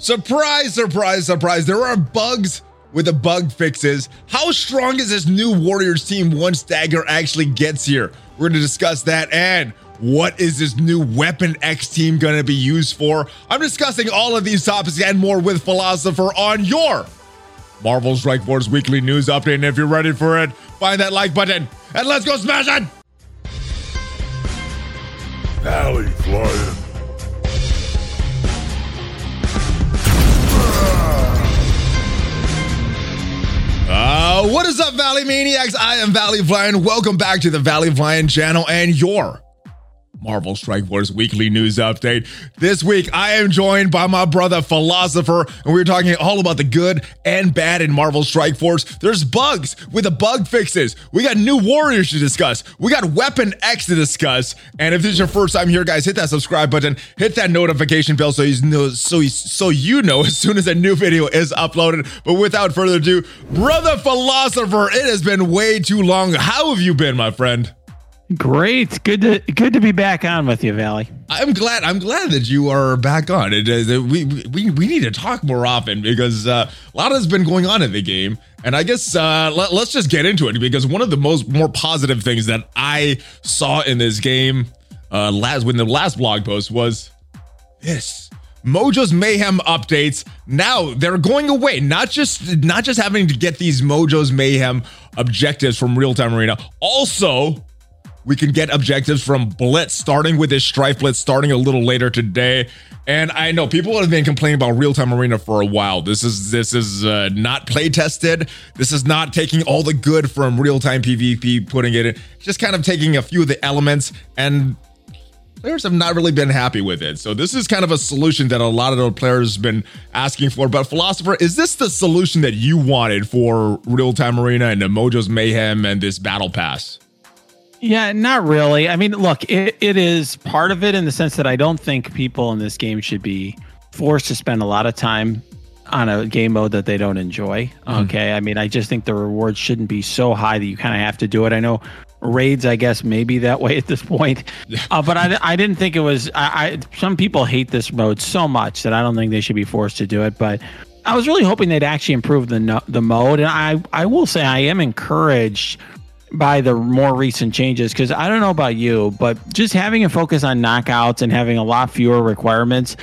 Surprise, surprise, surprise. There are bugs with the bug fixes. How strong is this new Warriors team once Dagger actually gets here? We're going to discuss that and what is this new Weapon X team going to be used for? I'm discussing all of these topics and more with Philosopher on your Marvel Strike Force weekly news update. And if you're ready for it, find that like button and let's go smash it! Alley flying. What is up, Valley Maniacs? I am Valley Flying. Welcome back to the Valley Flying channel and your Marvel Strike Force weekly news update. This week, I am joined by my brother Philosopher, and we're talking all about the good and bad in Marvel Strike Force. There's bugs with the bug fixes. We got new warriors to discuss. We got Weapon X to discuss. And if this is your first time here, guys, hit that subscribe button, hit that notification bell so you know so you, so you know as soon as a new video is uploaded. But without further ado, brother Philosopher, it has been way too long. How have you been, my friend? Great, good to good to be back on with you, Valley. I'm glad. I'm glad that you are back on. It, uh, we, we we need to talk more often because uh, a lot has been going on in the game, and I guess uh, let, us just get into it because one of the most more positive things that I saw in this game uh, last when the last blog post was this. Mojo's Mayhem updates now they're going away. Not just not just having to get these Mojo's Mayhem objectives from Real Time Arena. Also, we can get objectives from Blitz, starting with this Strife Blitz, starting a little later today. And I know people have been complaining about real time arena for a while. This is this is uh, not play tested. This is not taking all the good from real time PvP, putting it in, just kind of taking a few of the elements and players have not really been happy with it. So this is kind of a solution that a lot of the players have been asking for. But philosopher, is this the solution that you wanted for real time arena and the Mojo's Mayhem and this battle pass? Yeah, not really. I mean, look, it, it is part of it in the sense that I don't think people in this game should be forced to spend a lot of time on a game mode that they don't enjoy. Mm. Okay. I mean, I just think the rewards shouldn't be so high that you kind of have to do it. I know raids, I guess, maybe that way at this point. Uh, but I, I didn't think it was. I, I some people hate this mode so much that I don't think they should be forced to do it. But I was really hoping they'd actually improve the the mode, and I I will say I am encouraged by the more recent changes because I don't know about you, but just having a focus on knockouts and having a lot fewer requirements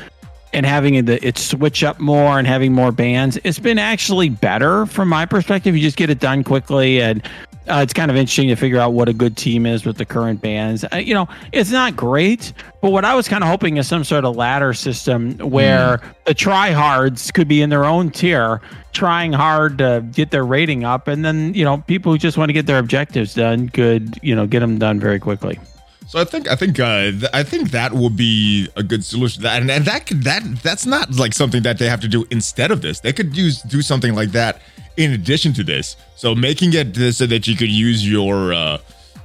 and having it, it switch up more and having more bands, it's been actually better from my perspective. You just get it done quickly and uh, it's kind of interesting to figure out what a good team is with the current bans. Uh, you know, it's not great, but what I was kind of hoping is some sort of ladder system where mm. the tryhards could be in their own tier, trying hard to get their rating up, and then you know people who just want to get their objectives done could you know get them done very quickly. So I think I think uh, th- I think that will be a good solution. That and, and that could that that's not like something that they have to do instead of this. They could use do something like that in addition to this. So making it so that you could use your uh,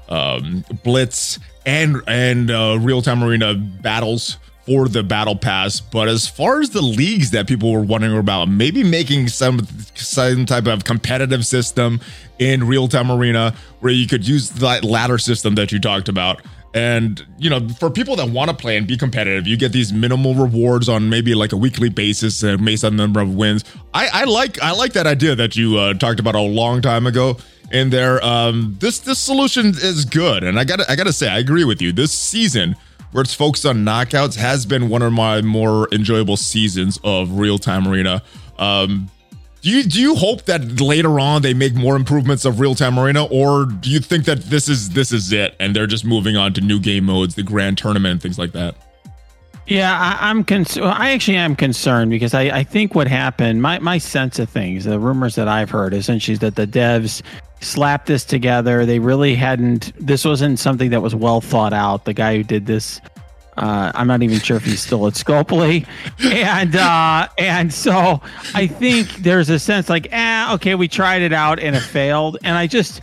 um, blitz and and uh, real time arena battles for the battle pass. But as far as the leagues that people were wondering about, maybe making some some type of competitive system in real time arena where you could use that ladder system that you talked about and, you know, for people that want to play and be competitive, you get these minimal rewards on maybe like a weekly basis uh, based on the number of wins. I, I like I like that idea that you uh, talked about a long time ago in there. Um, this this solution is good, and I got I got to say I agree with you. This season where it's focused on knockouts has been one of my more enjoyable seasons of real time arena. Um, do you do you hope that later on they make more improvements of real time arena, or do you think that this is this is it and they're just moving on to new game modes, the grand tournament, things like that? Yeah, I, am concerned. I actually am concerned because I, I think what happened, my, my sense of things, the rumors that I've heard, essentially that the devs slapped this together. They really hadn't. This wasn't something that was well thought out. The guy who did this uh, I'm not even sure if he's still at Scopely, and uh, and so I think there's a sense like, ah, okay, we tried it out and it failed, and I just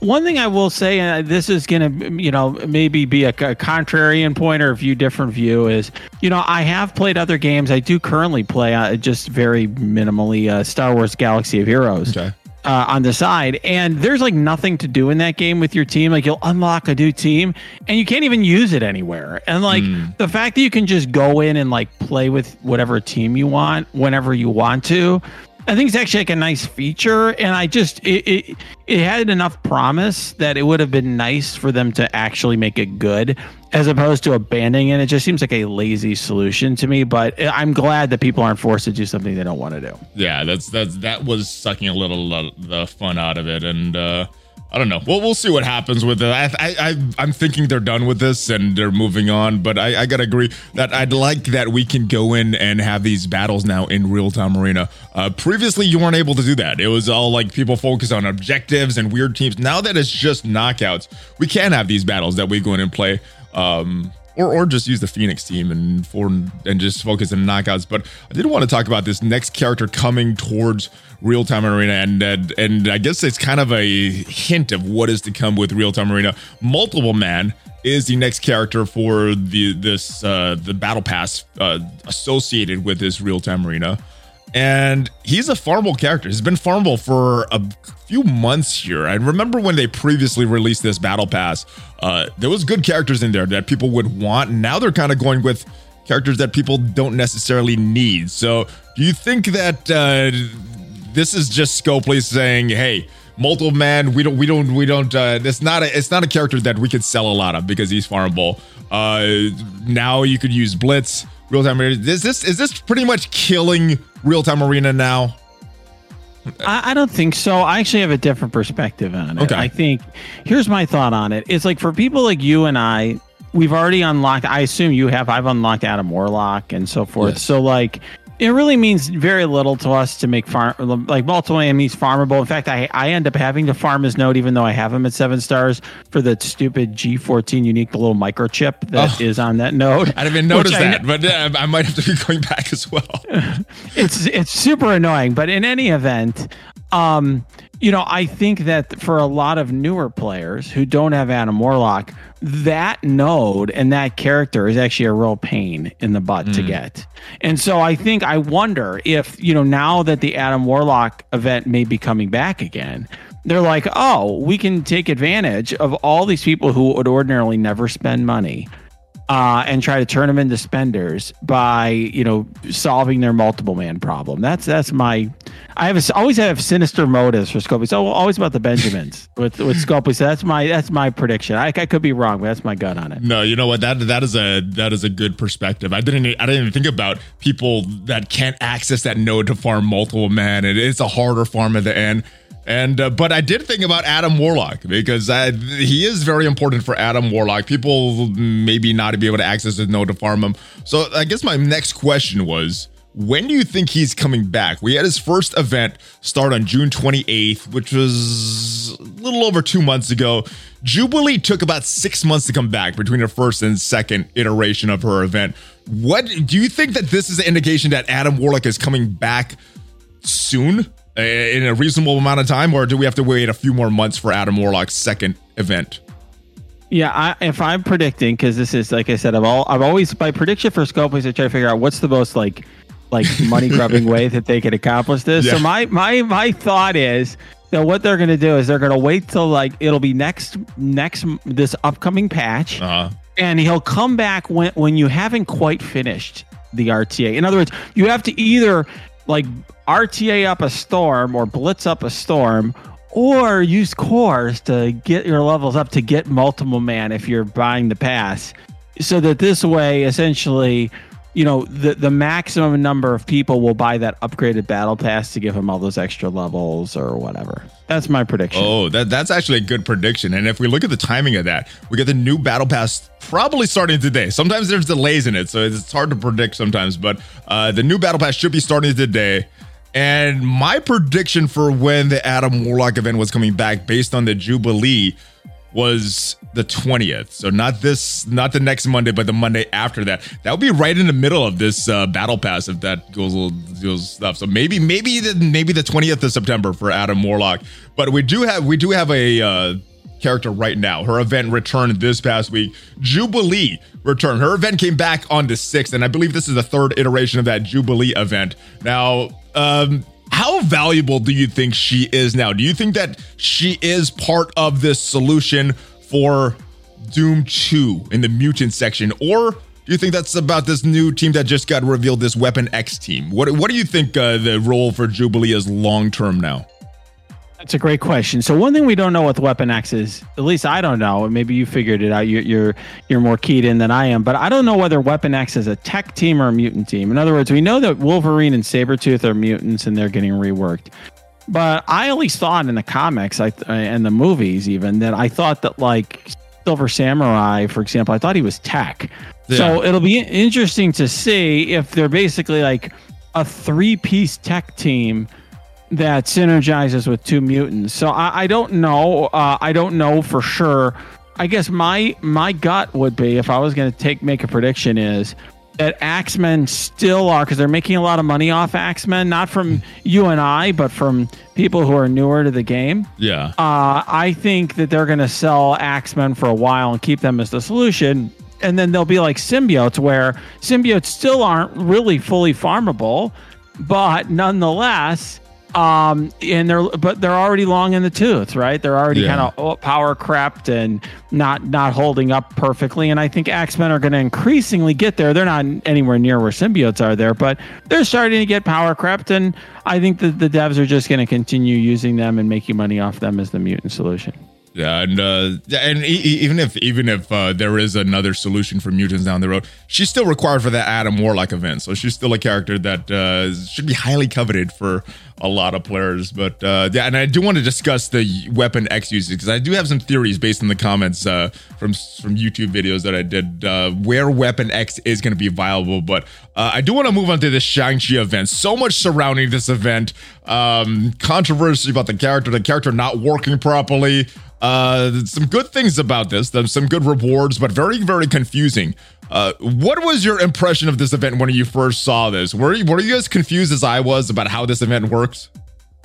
one thing I will say, and this is going to, you know, maybe be a, a, contrarian point or a view different view is, you know, I have played other games. I do currently play uh, just very minimally uh, Star Wars Galaxy of Heroes. Okay. Uh, on the side, and there's like nothing to do in that game with your team. Like you'll unlock a new team, and you can't even use it anywhere. And like Mm. the fact that you can just go in and like play with whatever team you want whenever you want to. I think it's actually like a nice feature, and I just it, it it had enough promise that it would have been nice for them to actually make it good, as opposed to abandoning it. It just seems like a lazy solution to me. But I'm glad that people aren't forced to do something they don't want to do. Yeah, that's that's that was sucking a little uh, the fun out of it, and uh, I don't know. Well, we'll see what happens with it. I, I, I I'm thinking they're done with this and they're moving on, but I, I gotta agree that I'd like that we can go in and have these battles now in real time arena. Uh, previously, you weren't able to do that. It was all like people focus on objectives and weird teams. Now that it's just knockouts, we can have these battles that we go in and play. Um, or, or just use the Phoenix team and for and just focus on knockouts. But I did want to talk about this next character coming towards real time arena, and and, and I guess it's kind of a hint of what is to come with real time arena. Multiple man is the next character for the this uh, the battle pass uh, associated with this real time arena. And he's a farmable character. He's been farmable for a few months here. I remember when they previously released this battle pass, uh, there was good characters in there that people would want. Now they're kind of going with characters that people don't necessarily need. So, do you think that uh, this is just Scopely saying, "Hey, multiple man, we don't, we don't, we don't. Uh, it's not a, it's not a character that we could sell a lot of because he's farmable. Uh, now you could use Blitz, real time. Is this is this pretty much killing real time arena now? I, I don't think so. I actually have a different perspective on it. Okay. I think here's my thought on it. It's like for people like you and I, we've already unlocked. I assume you have. I've unlocked Adam Warlock and so forth. Yes. So like. It really means very little to us to make farm like multiple enemies farmable. In fact, I I end up having to farm his node even though I have him at seven stars for the stupid G14 unique little microchip that is Oh. on that node. I didn't even notice Which I- that, but uh, I might have to be going back as well. it's it's super annoying but in any event um you know i think that for a lot of newer players who don't have adam warlock that node and that character is actually a real pain in the butt to mm. get. And so i think i wonder if you know now that the adam warlock event may be coming back again they're like oh we can take advantage of all these people who would ordinarily never spend money uh, and try to turn them into spenders by you know solving their multiple man problem. That's that's my. I have a, always have sinister motives for Scopely. So always about the Benjamins with with Scopely. So that's my that's my prediction. I, I could be wrong, but that's my gut on it. No, you know what? That that is a that is a good perspective. I didn't I didn't even think about people that can't access that node to farm multiple man. And It is a harder farm at the end. And uh, but I did think about Adam Warlock because uh, he is very important for Adam Warlock. People maybe not be able to access his node to farm him. So I guess my next question was. When do you think he's coming back? We had his first event start on June 28th, which was a little over two months ago. Jubilee took about six months to come back between her first and second iteration of her event. What do you think that this is an indication that Adam Warlock is coming back soon in a reasonable amount of time, or do we have to wait a few more months for Adam Warlock's second event? Yeah, I, if I'm predicting, because this is like I said, I've all I've always by prediction for Scopely, I try to figure out what's the most like like money grubbing way that they could accomplish this. Yeah. So my my my thought is that what they're going to do is they're going to wait till like it'll be next next this upcoming patch, Uh, and he'll come back when when you haven't quite finished the RTA. In other words, you have to either like RTA up a storm or blitz up a storm or use cores to get your levels up to get multiple man if you're buying the pass so that this way essentially you know the the maximum number of people will buy that upgraded battle pass to give them all those extra levels or whatever that's my prediction oh, that that's actually a good prediction. And if we look at the timing of that, we get the new battle pass probably starting today. Sometimes there's delays in it, so it's hard to predict sometimes. But uh, the new battle pass should be starting today. And my prediction for when the Adam Warlock event was coming back, based on the Jubilee, was the 20th. So not this, not the next Monday, but the Monday after that. That would be right in the middle of this uh, battle pass if that goes goes stuff. So maybe maybe the maybe the 20th of September for Adam Warlock. But we do have we do have a uh, character right now. Her event returned this past week. Jubilee returned. Her event came back on the 6th, and I believe this is the third iteration of that Jubilee event. Now, um, how valuable do you think she is now? Do you think that she is part of this solution for Doom 2 in the mutant section, or do you think that's about this new team that just got revealed, this Weapon X team? What What do you think uh, the role for Jubilee is long term now? That's a great question. So one thing we don't know with Weapon X is, at least I don't know. Maybe you figured it out. You're you're, you're more keyed in than I am, but I don't know whether Weapon X is a tech team or a mutant team. In other words, we know that Wolverine and Sabretooth are mutants and they're getting reworked. But I always thought in the comics, I uh, and the movies even that I thought that like Silver Samurai, for example, I thought he was tech. Yeah. So it'll be interesting to see if they're basically like a three-piece tech team that synergizes with two mutants. So I, I don't know. Uh, I don't know for sure. I guess my my gut would be if I was going to take make a prediction is that X-Men still are because they're making a lot of money off X-Men, not from you and I, but from people who are newer to the game. Yeah. Uh, I think that they're going to sell X-Men for a while and keep them as the solution. And then they'll be like symbiotes, where symbiotes still aren't really fully farmable, but nonetheless, um and they're but they're already long in the tooth right? They're already yeah. kind of power crept and not not holding up perfectly. And i think x-men are going to increasingly get there. They're not anywhere near where symbiotes are there but they're starting to get power crept. And i think that the devs are just going to continue using them and making money off them as the mutant solution yeah, and uh, and e- even if even if uh, there is another solution for mutants down the road, she's still required for that Adam Warlock event. So she's still a character that uh, should be highly coveted for a lot of players. But uh, yeah, and I do want to discuss the Weapon X usage because I do have some theories based on the comments uh, from from YouTube videos that I did uh, where Weapon X is going to be viable. But uh, I do want to move on to the Shang-Chi event. So much surrounding this event, um, controversy about the character, the character not working properly. Uh, some good things about this. Some good rewards, but very, very confusing. Uh, what was your impression of this event when you first saw this? Were you, were you as confused as I was about how this event works?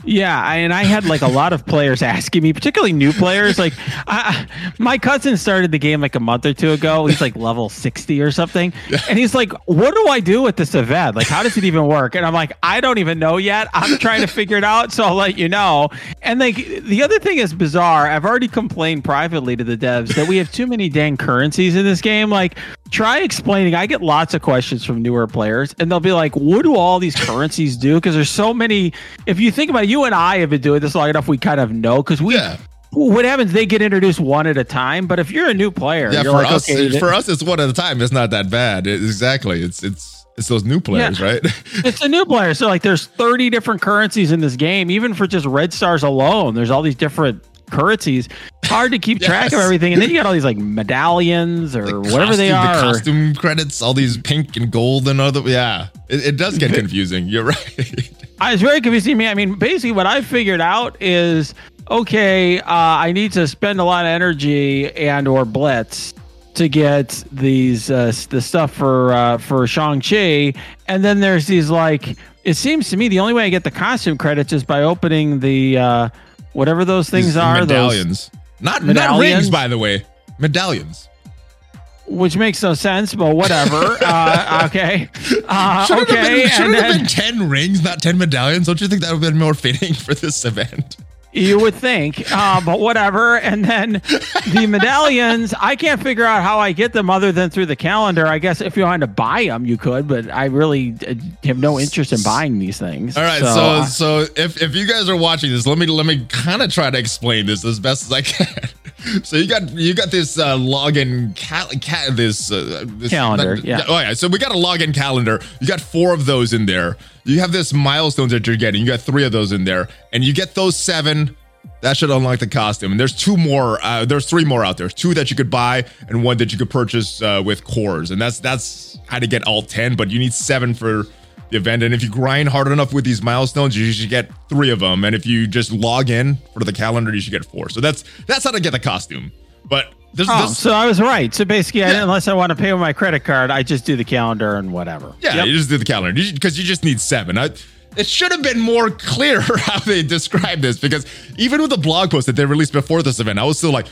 Yeah, and I had like a lot of players asking me, particularly new players. Like, I, my cousin started the game like a month or two ago. He's like level sixty or something, and he's like, "What do I do with this event? Like, how does it even work?" And I'm like, "I don't even know yet. I'm trying to figure it out, so I'll let you know." And like, the other thing is bizarre. I've already complained privately to the devs that we have too many dang currencies in this game. Like, try explaining. I get lots of questions from newer players, and they'll be like, "What do all these currencies do?" Because there's so many. If you think about it, you and I have been doing this long enough, we kind of know because we. Yeah. What happens? They get introduced one at a time. But if you're a new player, yeah, for like, us, okay, for us, it's one at a time. It's not that bad. It, exactly. It's it's it's those new players, yeah. right? it's the new player. So like, there's 30 different currencies in this game. Even for just red stars alone, there's all these different currencies. Hard to keep yes. track of everything. And then you got all these like medallions or the whatever costume, they are. The costume credits, all these pink and gold and other. Yeah, it, it does get confusing. You're right. I was very confusing me. I mean, basically, what I figured out is okay. Uh, I need to spend a lot of energy and or blitz to get these uh, the stuff for uh, for Shang Chi, and then there's these like. It seems to me the only way I get the costume credits is by opening the uh, whatever those things These are. Medallions. Those not medallions. not rings, by the way. Medallions. Which makes no sense, but whatever. uh, okay. Uh, should okay. Should have been ten rings, not ten medallions. Don't you think that would have been more fitting for this event? You would think, uh, but whatever. And then the medallions, I can't figure out how I get them other than through the calendar. I guess if you wanted to buy them, you could, but I really uh, have no interest in buying these things. All right, so so, uh, so if if you guys are watching this, let me let me kind of try to explain this as best as I can. so you got you got this uh, login cal- ca- this, uh, this calendar. yeah. Oh yeah. So we got a login calendar. You got four of those in there. You have this milestones that you're getting. You got three of those in there, and you get those seven. That should unlock the costume. And there's two more. Uh, there's three more out there. Two that you could buy, and one that you could purchase uh, with cores. And that's that's how to get all ten. But you need seven for event. And if you grind hard enough with these milestones, you should get three of them. And if you just log in for the calendar, you should get four. So that's that's how to get the costume. But there's, oh, there's, so I was right. So basically, yeah. I, unless I want to pay with my credit card, I just do the calendar and whatever. Yeah, yep. you just do the calendar because you, you, just need seven. I, it should have been more clear how they described this because even with the blog post that they released before this event, I was still like,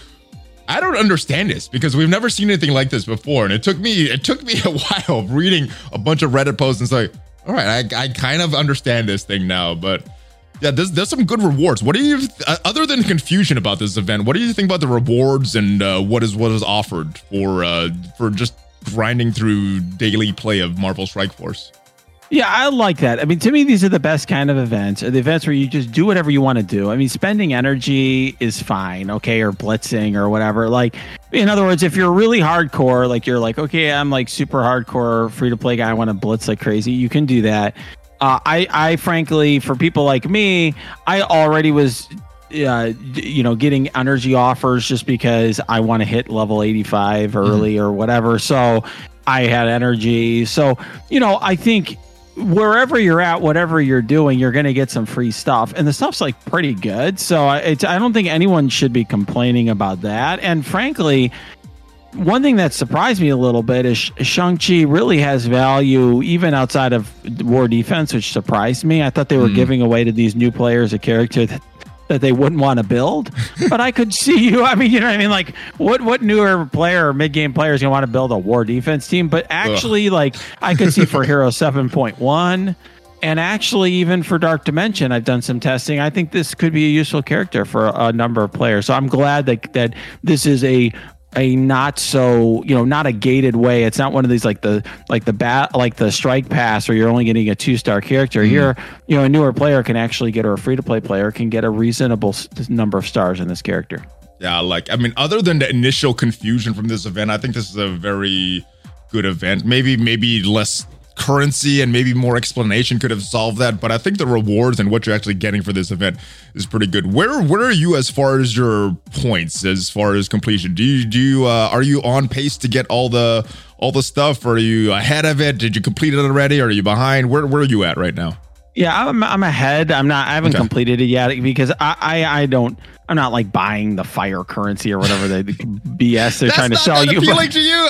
I don't understand this because we've never seen anything like this before, and it took me it took me a while reading a bunch of Reddit posts and say, all right, I, I kind of understand this thing now, but Yeah, there's there's some good rewards. What do you uh, other than confusion about this event? What do you think about the rewards and uh, what is what is offered for uh, for just grinding through daily play of Marvel Strike Force? Yeah, I like that. I mean, to me, these are the best kind of events. The events where you just do whatever you want to do. I mean, spending energy is fine, okay, or blitzing or whatever. Like, in other words, if you're really hardcore, like you're like, okay, I'm like super hardcore free to play guy, I want to blitz like crazy. You can do that. Uh, I, I frankly, for people like me, I already was uh, you know, getting energy offers just because I want to hit level 85 early mm-hmm. or whatever. So I had energy. So, you know, I think wherever you're at, whatever you're doing, you're going to get some free stuff, and the stuff's like pretty good. So I don't think anyone should be complaining about that. And frankly, one thing that surprised me a little bit is Shang-Chi really has value even outside of war defense, which surprised me. I thought they were mm. giving away to these new players a character that that they wouldn't want to build. but I could see you. I mean, you know what I mean? Like, what what newer player or mid game player is gonna want to build a war defense team? But actually, Ugh. like, I could see for Hero Seven Point One. And actually, even for Dark Dimension, I've done some testing. I think this could be a useful character for a, a number of players. So I'm glad that that this is a a not so you know not a gated way. It's not one of these like the like the bat like the strike pass where you're only getting a two star character. Mm. here you know a newer player can actually get or a free to play player can get a reasonable number of stars in this character. Yeah like i mean other than the initial confusion from this event i think this is a very good event. Maybe maybe less currency and maybe more explanation could have solved that. But I think the rewards and what you're actually getting for this event is pretty good. Where where are you as far as your points, as far as completion? Do you do you uh, are you on pace to get all the all the stuff? Or Are you ahead of it? Did you complete it already? Or Are you behind? Where where are you at right now? Yeah, I'm I'm ahead. I'm not. I haven't okay. completed it yet because I, I I don't I'm not like buying the fire currency or whatever the BS they're trying to sell you. Appealing to you.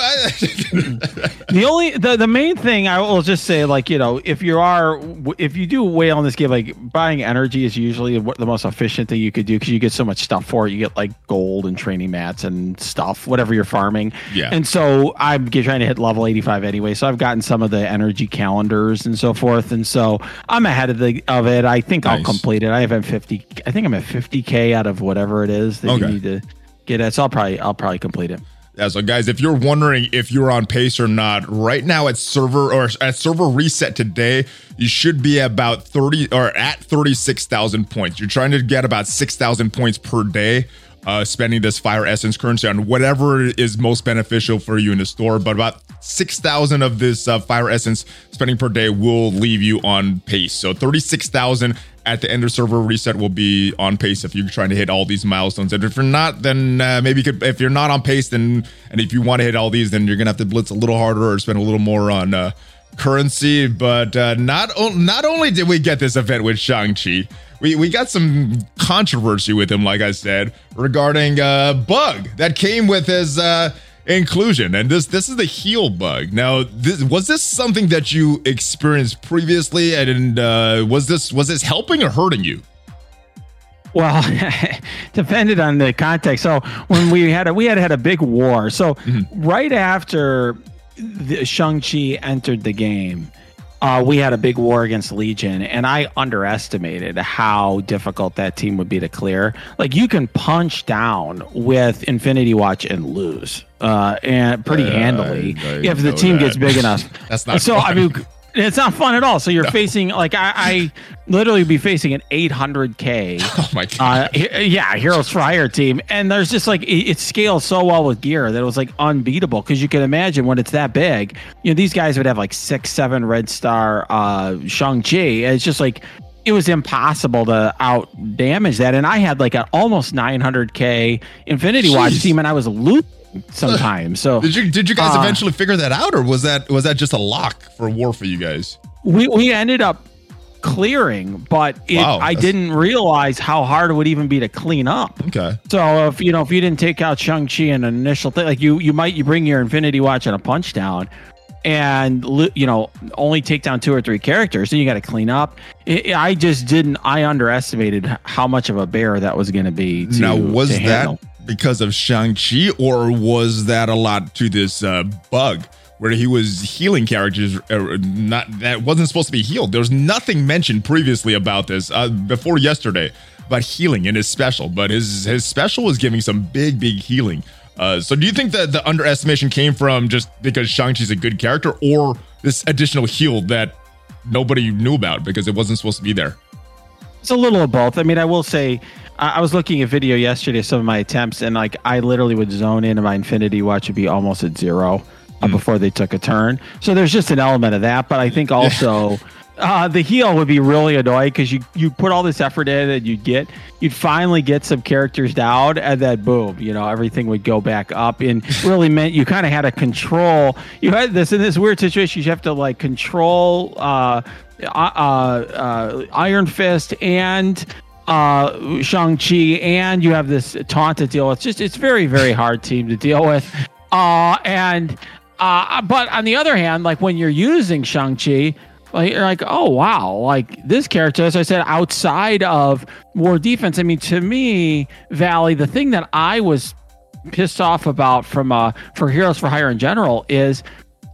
the only the, the main thing I will just say, like you know, if you are if you do whale in this game, like buying energy is usually the most efficient thing you could do because you get so much stuff for it. You get like gold and training mats and stuff, whatever you're farming. Yeah. And so I'm trying to hit level 85 anyway, so I've gotten some of the energy calendars and so forth, and so I'm ahead of the of it. I think nice. I'll complete it. I have 50. I think I'm at 50k out of what whatever it is that okay. you need to get at. So I'll probably I'll probably complete it. Yeah, so guys, if you're wondering if you're on pace or not, right now at server or at server reset today, you should be about 30 or at 36,000 points. You're trying to get about 6,000 points per day uh, spending this fire essence currency on whatever is most beneficial for you in the store. But about 6,000 of this uh, fire essence spending per day will leave you on pace. So 36,000 at the end of server reset will be on pace if you're trying to hit all these milestones. And if you're not, then uh, maybe you could, if you're not on pace, then and if you want to hit all these, then you're gonna have to blitz a little harder or spend a little more on uh, currency. But uh, not o- not only did we get this event with Shang Chi, we we got some controversy with him, like I said, regarding a uh, bug that came with his. Inclusion and this this is the heal bug now this was this something that you experienced previously and uh was this was this helping or hurting you well, depended on the context. So when we had a, we had had a big war. So mm-hmm. right after the Shang Chi entered the game, uh, we had a big war against Legion, and I underestimated how difficult that team would be to clear. Like you can punch down with Infinity Watch and lose, uh, and pretty uh, handily I, I if the team that. gets big enough. That's not so. Fun. I mean it's not fun at all. So you're no. facing like I, I literally be facing an 800k. Oh my god! Uh, yeah, Heroes Hire team, and there's just like it, it scales so well with gear that it was like unbeatable because you can imagine when it's that big. You know, these guys would have like six, seven red star uh, Shang Chi. It's just like it was impossible to out damage that, and I had like an almost 900k Infinity Jeez. Watch team, and I was losing sometimes. So did you did you guys uh, eventually figure that out, or was that was that just a lock for war for you guys? We we ended up clearing, but it, wow, I didn't realize how hard it would even be to clean up. Okay. So if you know if you didn't take out Shang Chi in an initial thing, like you you might you bring your Infinity Watch and a punch down, and you know only take down two or three characters, then you got to clean up. It, I just didn't. I underestimated how much of a bear that was going to be. Now was that? Because of Shang-Chi, or was that a lot to this uh, bug? where he was healing characters uh, not that wasn't supposed to be healed. There's nothing mentioned previously about this uh, before yesterday about healing in his special, but his his special was giving some big big healing. Uh, so do you think that the underestimation came from just because Shang-Chi's a good character or this additional heal that nobody knew about because it wasn't supposed to be there? It's a little of both. I mean, I will say, I was looking at video yesterday, some of my attempts, and like I literally would zone in and my Infinity Watch would be almost at zero uh, mm. before they took a turn. So there's just an element of that. But I think also uh, the heal would be really annoying because you you put all this effort in and you get you'd finally get some characters down and then boom, you know everything would go back up and really meant you kind of had to control. You had this in this weird situation. You have to like control uh, uh, uh, Iron Fist and uh Shang-Chi and you have this taunt to deal with. Just it's very, very hard team to deal with. Uh and uh but on the other hand, like when you're using Shang-Chi, like you're like, oh wow, like this character, as I said, outside of war defense. I mean, to me, Valley, the thing that I was pissed off about from uh for Heroes for Hire in general is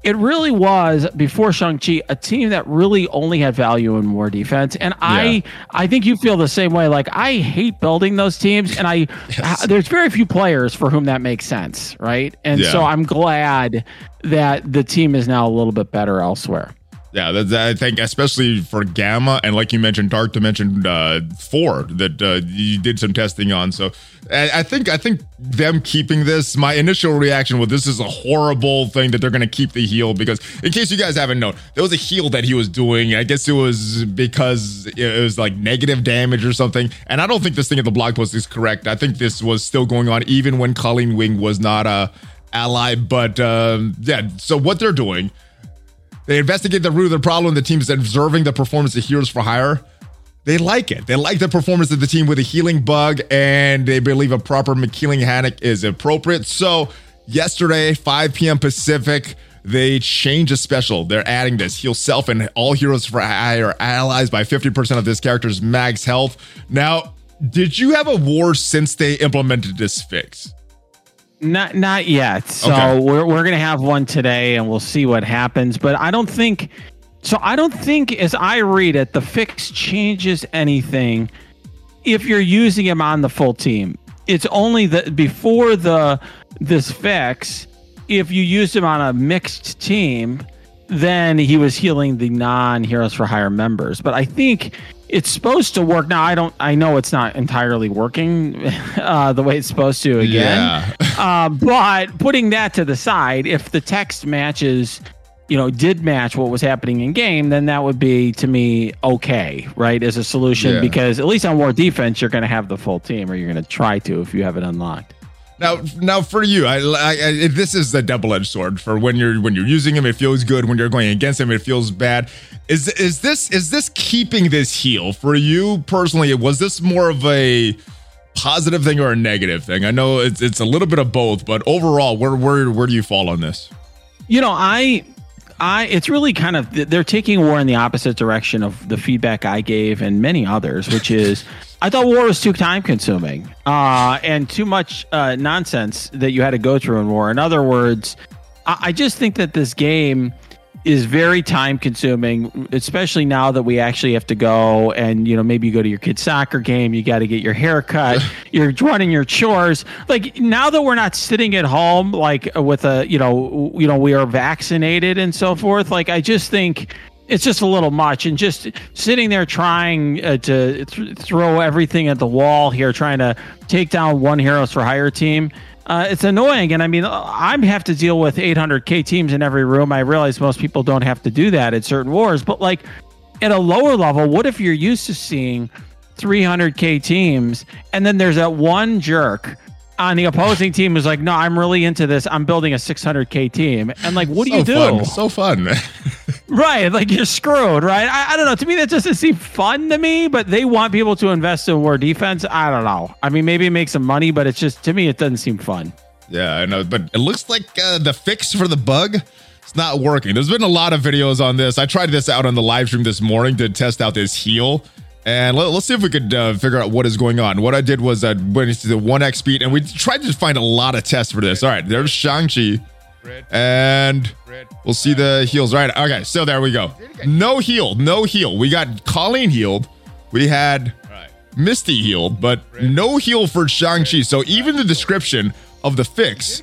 it really was before Shang-Chi a team that really only had value in war defense. And yeah. I I think you feel the same way. Like I hate building those teams and I yes. there's very few players for whom that makes sense, right? And yeah. so I'm glad that the team is now a little bit better elsewhere. Yeah, that's, I think especially for Gamma and like you mentioned, Dark Dimension uh, Four that uh, you did some testing on. So I, I, think I think them keeping this. My initial reaction was this is a horrible thing that they're going to keep the heal because in case you guys haven't known, there was a heal that he was doing. I guess it was because it was like negative damage or something. And I don't think this thing at the blog post is correct. I think this was still going on even when Colleen Wing was not a ally. But um, yeah, so what they're doing they investigate the root of the problem. The team is observing the performance of Heroes for Hire. They like it. They like the performance of the team with a healing bug, and they believe a proper McKeeling Haddock is appropriate. So, yesterday, 5 p.m. Pacific, they change a special. They're adding this heal self and all heroes for hire allies by 50% of this character's max health. Now, did you have a war since they implemented this fix? Not not yet. So okay. we're we're gonna have one today, and we'll see what happens. But I don't think. So I don't think, as I read it, the fix changes anything if you're using him on the full team. It's only the before the this fix. If you used him on a mixed team, then he was healing the non Heroes for Hire members. But I think it's supposed to work now i don't i know it's not entirely working uh, the way it's supposed to again yeah. uh, but putting that to the side if the text matches you know did match what was happening in game then that would be to me okay right as a solution yeah. because at least on war defense you're going to have the full team or you're going to try to if you have it unlocked now, now for you, I, I, I, this is the double-edged sword. For when you're when you're using him, it feels good. When you're going against him, it feels bad. Is is this is this keeping this heal for you personally? Was this more of a positive thing or a negative thing? I know it's it's a little bit of both, but overall, where where where do you fall on this? You know, I I it's really kind of they're taking war in the opposite direction of the feedback I gave and many others, which is I thought war was too time consuming uh, and too much uh, nonsense that you had to go through in war. In other words, I, I just think that this game is very time consuming, especially now that we actually have to go and, you know, maybe you go to your kid's soccer game, you got to get your hair cut, you're running your chores. Like now that we're not sitting at home, like with a, you know, you know, we are vaccinated and so forth. Like I just think it's just a little much and just sitting there trying uh, to th- throw everything at the wall here trying to take down one heroes for hire team uh, it's annoying and i mean i have to deal with 800k teams in every room i realize most people don't have to do that at certain wars but like at a lower level what if you're used to seeing 300k teams and then there's that one jerk on the opposing team who's like, no, I'm really into this. I'm building a 600k team, and like, what do you do? Fun. So fun. right, like you're screwed, right? I, I, don't know. To me, that doesn't seem fun to me. But they want people to invest in war defense. I don't know. I mean, maybe make some money, but it's just to me, it doesn't seem fun. Yeah, I know, but it looks like uh, the fix for the bug. It's not working. There's been a lot of videos on this. I tried this out on the live stream this morning to test out this heal and let, us see if we could uh, figure out what is going on. What I did was I went into the 1x speed and we tried to find a lot of tests for this. All right, there's Shang-Chi. And we'll see the heals. Right. Okay. So there we go. No heal. No heal. We got Colleen healed. We had Misty healed, but no heal for Shang-Chi. So even the description of the fix,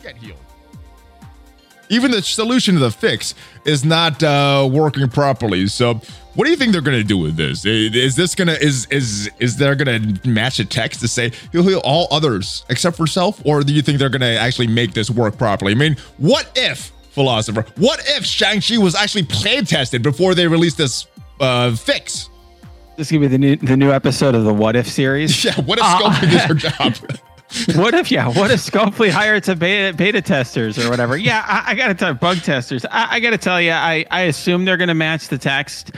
even the solution to the fix is not uh, working properly. So what do you think they're gonna do with this? Is this gonna is is is they're gonna match a text to say he'll heal all others except for self, or do you think they're gonna actually make this work properly? I mean, what if philosopher? What if Shang-Chi was actually play tested before they released this uh, fix? This gonna be the new the new episode of the What If series. Yeah, what if uh, did her job? what if yeah? What if Scopely hired some beta beta testers or whatever? Yeah, I, I gotta tell bug testers. I, I gotta tell you, I I assume they're gonna match the text.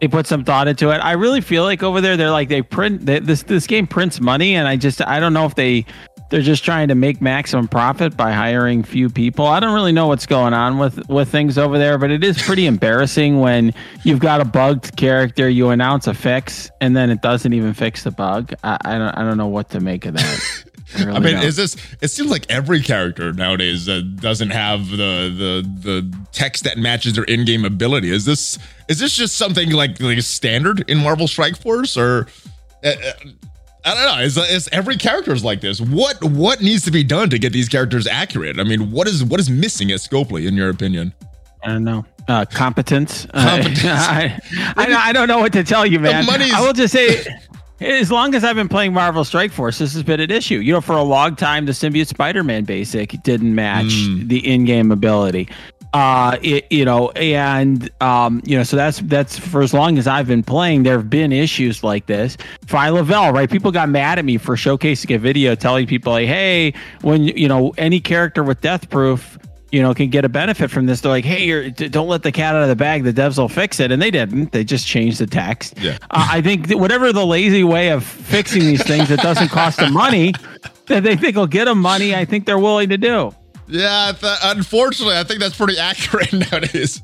They put some thought into it. I really feel like over there, they're like they print they, this this game prints money, and I just I don't know if they they're just trying to make maximum profit by hiring few people. I don't really know what's going on with with things over there, but it is pretty embarrassing when you've got a bugged character, you announce a fix, and then it doesn't even fix the bug. I, I don't I don't know what to make of that. I, really I mean, don't. is this? It seems like every character nowadays uh, doesn't have the the the text that matches their in-game ability. Is this is this just something like like standard in Marvel Strike Force or? Uh, uh I don't know. Is, is every character is like this? What what needs to be done to get these characters accurate? I mean, what is what is missing at Scopely, in your opinion? I don't know. Uh, competence. competence. Uh, I, I, I, don't know what to tell you, man. I will just say, as long as I've been playing Marvel Strike Force, this has been an issue. You know, for a long time, the Symbiote Spider-Man basic didn't match mm. the in-game ability uh it, you know and um you know so that's that's for as long as i've been playing there have been issues like this Phyla-Vell right people got mad at me for showcasing a video telling people like hey when you know any character with death proof you know can get a benefit from this. They're like hey you're, don't let the cat out of the bag. The devs will fix it. And they didn't. They just changed the text. Yeah. uh, i think whatever the lazy way of fixing these things that doesn't cost them money that they think will get them money i think they're willing to do yeah, th- unfortunately, I think that's pretty accurate nowadays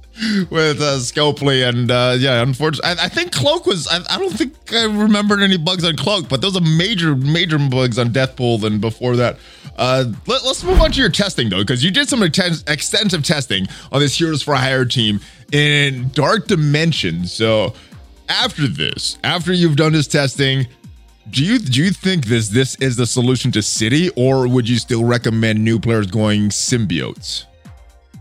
with uh, Scopely. And uh, yeah, unfortunately, I, I, think Cloak was, I, I, don't think I remembered any bugs on Cloak, but those are major, major bugs on Deathpool than before that. Uh, let, us move on to your testing, though, because you did some ex- extensive testing on this Heroes for Hire team in Dark Dimension. So after this, after you've done this testing, do you do you think this this is the solution to City, or would you still recommend new players going symbiotes?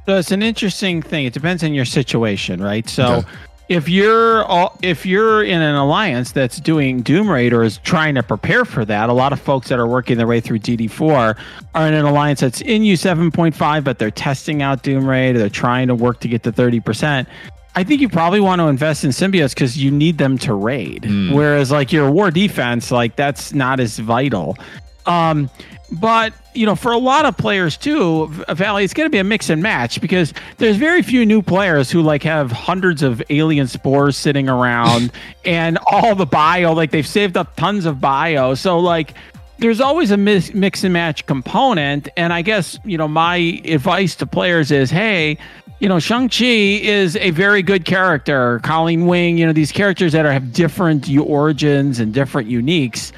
So it's an interesting thing. It depends on your situation, right? So. Okay. If you're if you're in an alliance that's doing Doom Raid or is trying to prepare for that, a lot of folks that are working their way through DD4 are in an alliance that's in U 7.5, but they're testing out Doom Raid. Or they're trying to work to get to 30%. I think you probably want to invest in symbiotes because you need them to raid. Mm. Whereas like your war defense, like that's not as vital. Um, but you know, for a lot of players too, Valley, it's going to be a mix and match because there's very few new players who like have hundreds of alien spores sitting around and all the bio, like they've saved up tons of bio. So like there's always a mix, mix and match component. And I guess, you know, my advice to players is, hey, you know, Shang-Chi is a very good character. Colleen Wing, you know, these characters that are, have different origins and different uniques.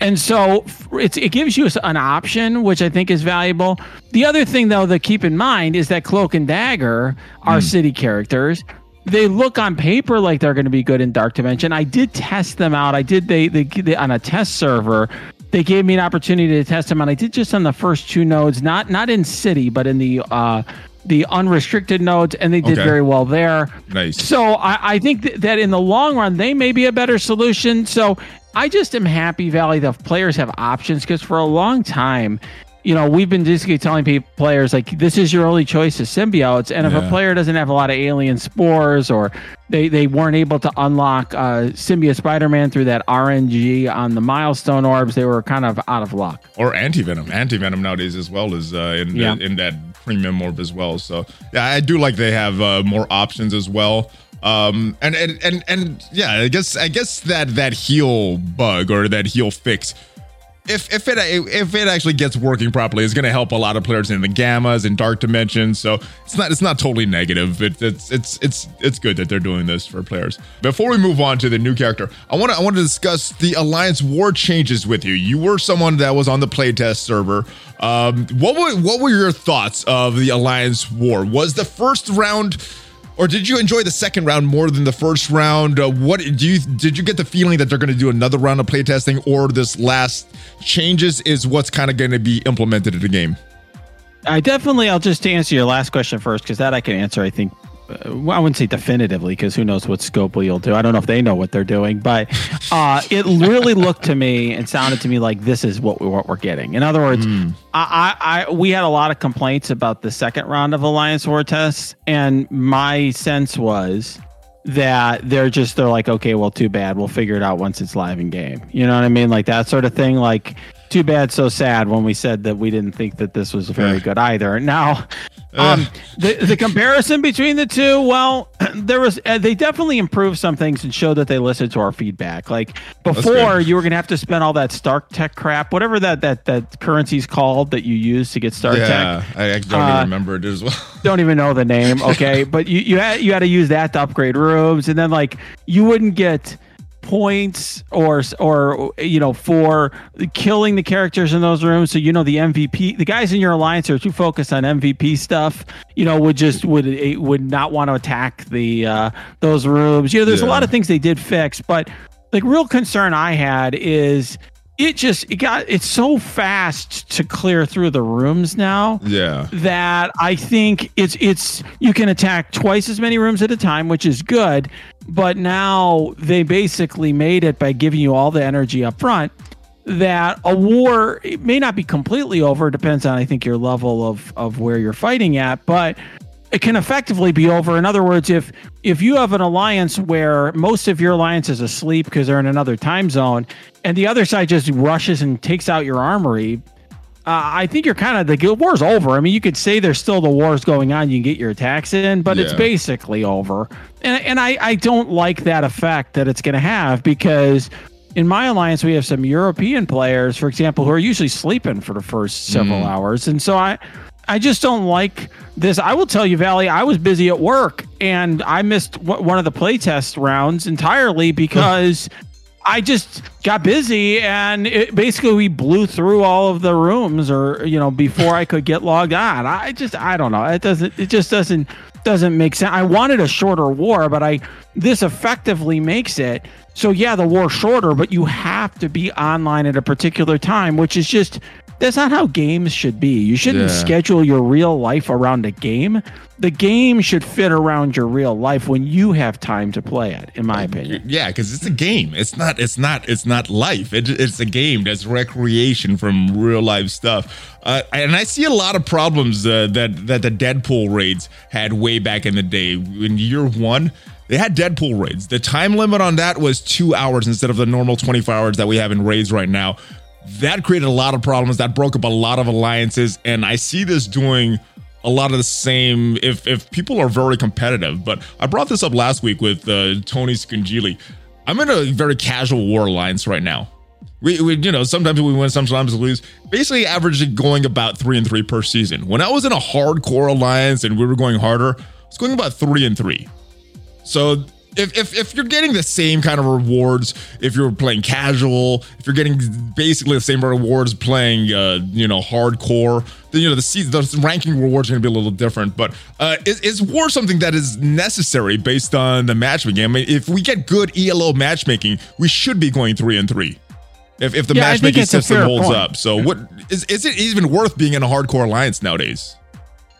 And so it's, it gives you an option, which I think is valuable. The other thing, though, to keep in mind is that Cloak and Dagger are mm. city characters. They look on paper like they're going to be good in Dark Dimension. I did test them out. I did they, they, they on a test server. They gave me an opportunity to test them, and I did just on the first two nodes, not not in City, but in the uh, the unrestricted nodes, and they did okay. very well there. Nice. So I, I think th- that in the long run, they may be a better solution. So I just am happy, Valley, that players have options because for a long time, you know, we've been basically telling people, players like this is your only choice of symbiotes, and if yeah. a player doesn't have a lot of alien spores or they, they weren't able to unlock uh, symbiote Spider-Man through that RNG on the milestone orbs, they were kind of out of luck. Or anti venom, anti venom nowadays as well as uh, in yeah. in that premium orb as well. So yeah, I do like they have uh, more options as well. Um, and and and and yeah, I guess I guess that that heal bug or that heal fix if if it if it actually gets working properly, it's going to help a lot of players in the gammas and dark dimensions. So it's not it's not totally negative. It, it's it's it's it's good that they're doing this for players. Before we move on to the new character, I want to I want to discuss the Alliance War changes with you. You were someone that was on the playtest server. Um, what were what were your thoughts of the Alliance War? Was the first round or did you enjoy the second round more than the first round? Uh, what do you did you get the feeling that they're going to do another round of playtesting, or this last changes is what's kind of going to be implemented in the game? I definitely. I'll just answer your last question first because that I can answer. I think well, I wouldn't say definitively because who knows what Scopely will do. I don't know if they know what they're doing, but uh, it really looked to me and sounded to me like this is what, we, what we're getting. In other words, mm. I, I, I, we had a lot of complaints about the second round of Alliance War tests, and my sense was that they're just they're like okay well too bad we'll figure it out once it's live in game you know what i mean like that sort of thing like too bad so sad when we said that we didn't think that this was very good either now um, the the comparison between the two, well, there was uh, they definitely improved some things and showed that they listened to our feedback. Like before, you were gonna have to spend all that Stark Tech crap, whatever that that that currency's called that you use to get Stark yeah, Tech. I, I don't uh, even remember it as well. don't even know the name. Okay, but you you had you had to use that to upgrade rooms, and then like you wouldn't get points or or you know for killing the characters in those rooms so you know the mvp the guys in your alliance are too focused on mvp stuff you know would just would eh, would not want to attack the uh those rooms you know there's yeah. a lot of things they did fix but like real concern i had is it just it got it's so fast to clear through the rooms now yeah. that i think it's it's you can attack twice as many rooms at a time which is good but now they basically made it by giving you all the energy up front that a war it may not be completely over. Depends on i think your level of of where you're fighting at but it can effectively be over. In other words, if if you have an alliance where most of your alliance is asleep because they're in another time zone, and the other side just rushes and takes out your armory, uh, I think you're kind of the war's over. I mean, you could say there's still the wars going on. You can get your attacks in, but yeah. it's basically over. And and I I don't like that effect that it's going to have because in my alliance we have some European players, for example, who are usually sleeping for the first several mm. hours, and so I I just don't like this. I will tell you, Valley, I was busy at work and I missed one of the playtest rounds entirely because I just got busy and it, basically we blew through all of the rooms or, you know, before I could get logged on. I just, I don't know. It doesn't, it just doesn't, doesn't make sense. I wanted a shorter war, but I, this effectively makes it. So yeah, the war shorter, but you have to be online at a particular time, which is just that's not how games should be. You shouldn't yeah. schedule your real life around a game. The game should fit around your real life when you have time to play it. In my opinion, yeah, because it's a game. It's not. It's not. It's not life. It, it's a game. That's recreation from real life stuff. Uh, and I see a lot of problems uh, that that the Deadpool raids had way back in the day. In year one, they had Deadpool raids. The time limit on that was two hours instead of the normal 24 hours that we have in raids right now that created a lot of problems. That broke up a lot of alliances. And I see this doing a lot of the same if if people are very competitive. But I brought this up last week with uh, Tony Scungili. I'm in a very casual war alliance right now. We, we, you know, sometimes we win, sometimes we lose. Basically, averaging going about three and three per season. When I was in a hardcore alliance and we were going harder, I was going about three and three. So if, if, if you're getting the same kind of rewards if you're playing casual if you're getting basically the same rewards playing uh, you know hardcore then you know the season the ranking rewards are going to be a little different. But uh, is, is war something that is necessary based on the matchmaking? I mean if we get good elo matchmaking we should be going three and three. If, if the yeah, matchmaking system holds point. up. So what is, is it even worth being in a hardcore alliance nowadays?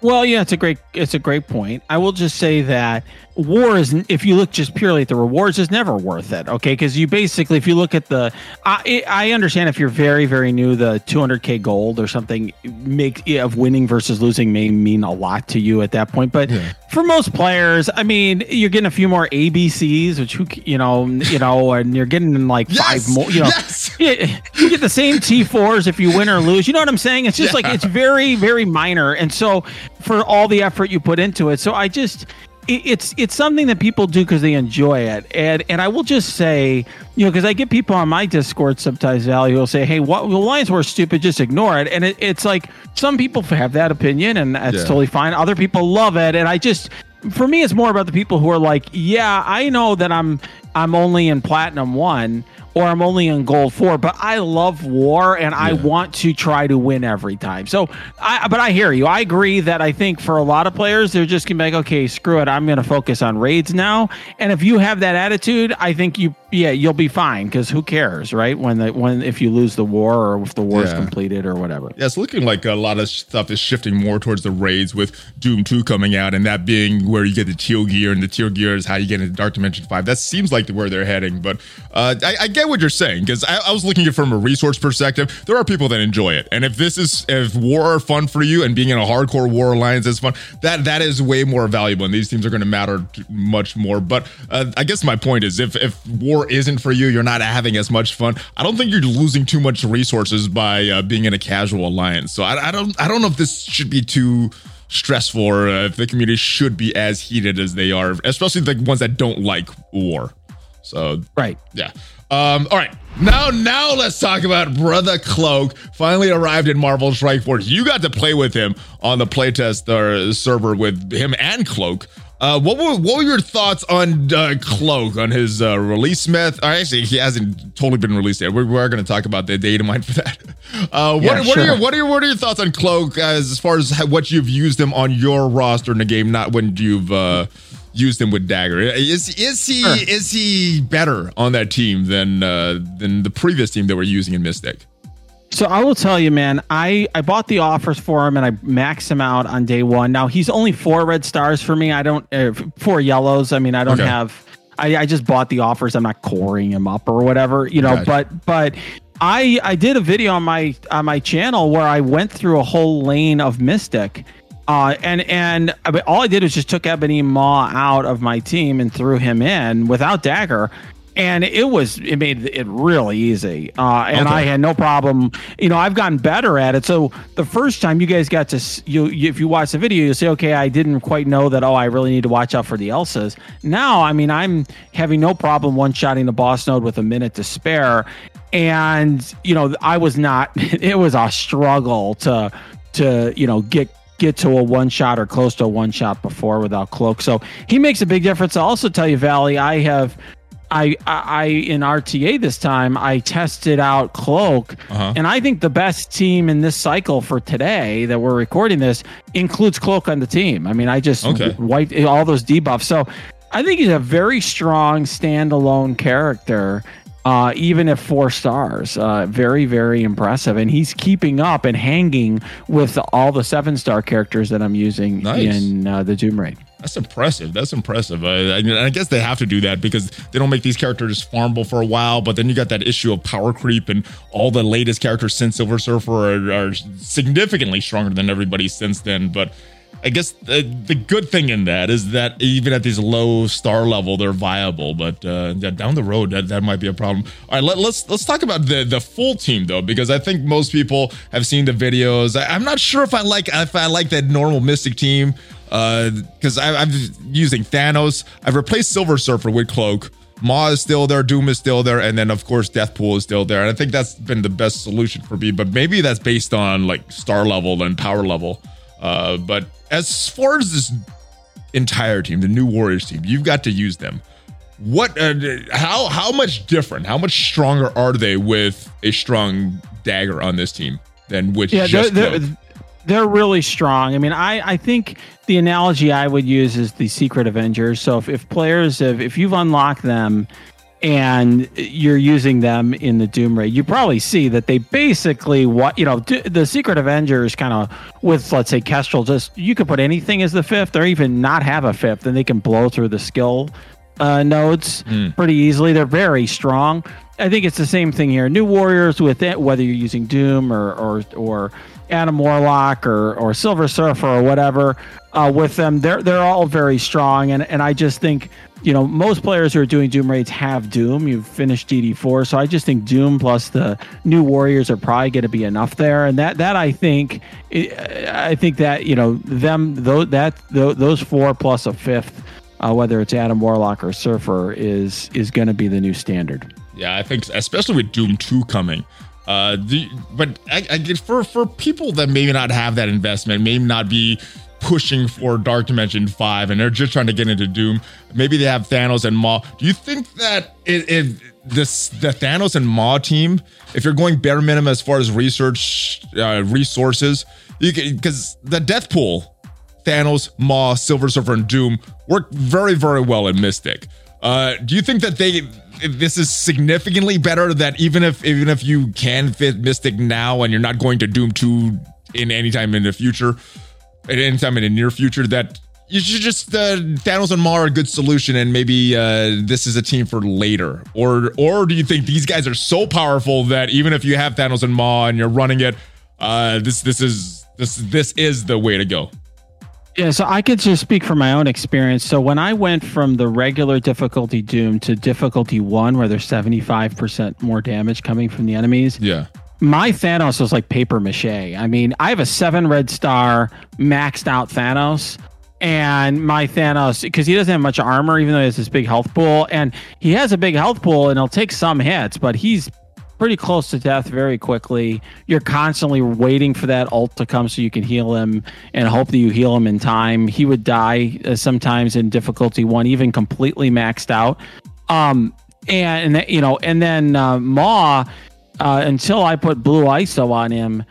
Well, yeah, it's a great it's a great point. I will just say that war is if you look just purely at the rewards is never worth it okay because you basically if you look at the I, I understand if you're very very new the 200k gold or something make of winning versus losing may mean a lot to you at that point but yeah. for most players i mean you're getting a few more abcs which who you know you know and you're getting like yes! five more you know yes! you, you get the same t4s if you win or lose you know what i'm saying it's just yeah. like it's very very minor and so for all the effort you put into it so i just it's it's something that people do because they enjoy it, and and I will just say, you know, because I get people on my Discord sometimes, Valley, who will say, "Hey, what well, Lions were stupid, just ignore it," and it, it's like some people have that opinion, and that's Yeah. totally fine. Other people love it, and I just for me, it's more about the people who are like, yeah, I know that I'm I'm only in platinum one or I'm only in gold four, but I love war and I want to try to win every time. So, I but I hear you. I agree that I think for a lot of players, they're just gonna be like, okay, screw it, I'm gonna focus on raids now. And if you have that attitude, I think you yeah you'll be fine because who cares, right? When the when if you lose the war or if the war is Yeah. completed or whatever. Yeah, it's looking like a lot of stuff is shifting more towards the raids with Doom 2 coming out and that being where you get the teal gear and the teal gear is how you get into Dark Dimension 5. That seems like where they're heading, but uh, I, I get what you're saying because I, I was looking at it from a resource perspective. There are people that enjoy it. And if this is, if war are fun for you and being in a hardcore war alliance is fun, that that is way more valuable and these teams are going to matter much more. But uh, I guess my point is if, if war isn't for you, you're not having as much fun. I don't think you're losing too much resources by uh, being in a casual alliance. So I, I don't I don't know if this should be too stressful or uh, if the community should be as heated as they are, especially the ones that don't like war. So Right. yeah. Um, all right. Now, now let's talk about Brother Cloak. Finally arrived in Marvel Strike Force. You got to play with him on the playtest uh, server with him and Cloak. Uh, what were what were your thoughts on uh, Cloak on his uh, release myth? Uh, actually, he hasn't totally been released yet. We're, we're going to talk about the data mine for that. Uh, what, Yeah, what sure. are your what are your what are your thoughts on Cloak as, as far as how, what you've used him on your roster in the game, not when you've uh, used him with Dagger? Is is he Sure. is he better on that team than uh, than the previous team that we're using in Mystic? So I will tell you, man, I, I bought the offers for him and I maxed him out on day one. Now he's only four red stars for me. I don't uh, four yellows. I mean, I don't Okay. have. I, I just bought the offers. I'm not coring him up or whatever, you know. Gotcha. But but I I did a video on my on my channel where I went through a whole lane of Mystic. Uh, and and I mean, all I did was just took Ebony Maw out of my team and threw him in without dagger, and it was it made it really easy. Uh, and Okay. I had no problem. You know, I've gotten better at it. So the first time you guys got to you, you if you watch the video, you say, okay, I didn't quite know that. Oh, I really need to watch out for the Elsas. Now, I mean, I'm having no problem one shotting the boss node with a minute to spare. And you know, I was not. It was a struggle to to you know get get to a one shot or close to a one shot before without cloak. So he makes a big difference. I'll also tell you, Valley, I have I I, I in RTA this time I tested out cloak Uh-huh. and I think the best team in this cycle for today that we're recording this includes cloak on the team. I mean, I just Okay. wiped all those debuffs. So I think he's a very strong standalone character. Uh, even at four stars, uh, very, very impressive, and he's keeping up and hanging with all the seven-star characters that I'm using Nice. in uh, the Doom Raid. That's impressive. That's impressive. I, I guess they have to do that because they don't make these characters farmable for a while. But then you got that issue of power creep, and all the latest characters since Silver Surfer are, are significantly stronger than everybody since then. But I guess the, the good thing in that is that even at these low star level, they're viable. But uh, down the road, that, that might be a problem. All right, let, let's let's talk about the the full team though, because I think most people have seen the videos. I, I'm not sure if I like if I like that normal Mystic team because I I'm using Thanos. I've replaced Silver Surfer with Cloak. Maw is still there, Doom is still there, and then of course Deadpool is still there. And I think that's been the best solution for me. But maybe that's based on like star level and power level. Uh, but as far as this entire team, the new Warriors team, you've got to use them. What? Uh, how? How much different? How much stronger are they with a strong dagger on this team than with yeah, just they're, they're, they're really strong. I mean, I, I think the analogy I would use is the Secret Avengers. So if, if players have, if you've unlocked them and you're using them in the Doom Raid, you probably see that they basically what you know the Secret Avengers kind of with let's say Kestrel. Just you could put anything as the fifth, or even not have a fifth, and they can blow through the skill uh, nodes pretty easily. They're very strong. I think it's the same thing here. New Warriors with it, whether you're using Doom or or or Adam Warlock or or Silver Surfer or whatever, uh, with them, they're they're all very strong. And and I just think you know most players who are doing Doom raids have Doom. You've finished DD4, so I just think Doom plus the New Warriors are probably going to be enough there. And that that I think I think that you know them those that those four plus a fifth uh, whether it's Adam Warlock or Surfer, is is going to be the new standard. Yeah, I think especially with Doom Two coming. Uh, the, but I, I for for people that maybe not have that investment, maybe not be pushing for Dark Dimension 5 and they're just trying to get into Doom. Maybe they have Thanos and Maw. Do you think that if this the Thanos and Maw team, if you're going bare minimum as far as research uh, resources, because the Deadpool, Thanos, Maw, Silver Surfer, and Doom work very, very well in Mystic. Uh, do you think that they this is significantly better that even if even if you can fit Mystic now and you're not going to Doom 2 in any time in the future, at any time in the near future, that you should just uh, Thanos and Maw are a good solution, and maybe uh, this is a team for later. Or or do you think these guys are so powerful that even if you have Thanos and Maw and you're running it, uh, this this is this this is the way to go? Yeah, so I could just speak from my own experience. So when I went from the regular difficulty Doom to difficulty one, where there's 75% more damage coming from the enemies. Yeah. My Thanos was like paper mache. I mean, I have a seven red star maxed out Thanos. And my Thanos, because he doesn't have much armor, even though he has this big health pool, and he has a big health pool, and he'll take some hits, but he's pretty close to death very quickly. You're constantly waiting for that ult to come so you can heal him and hope that you heal him in time. He would die uh, sometimes in difficulty one, even completely maxed out. Um, and you know, and then uh, Maw, uh, until I put blue ISO on him,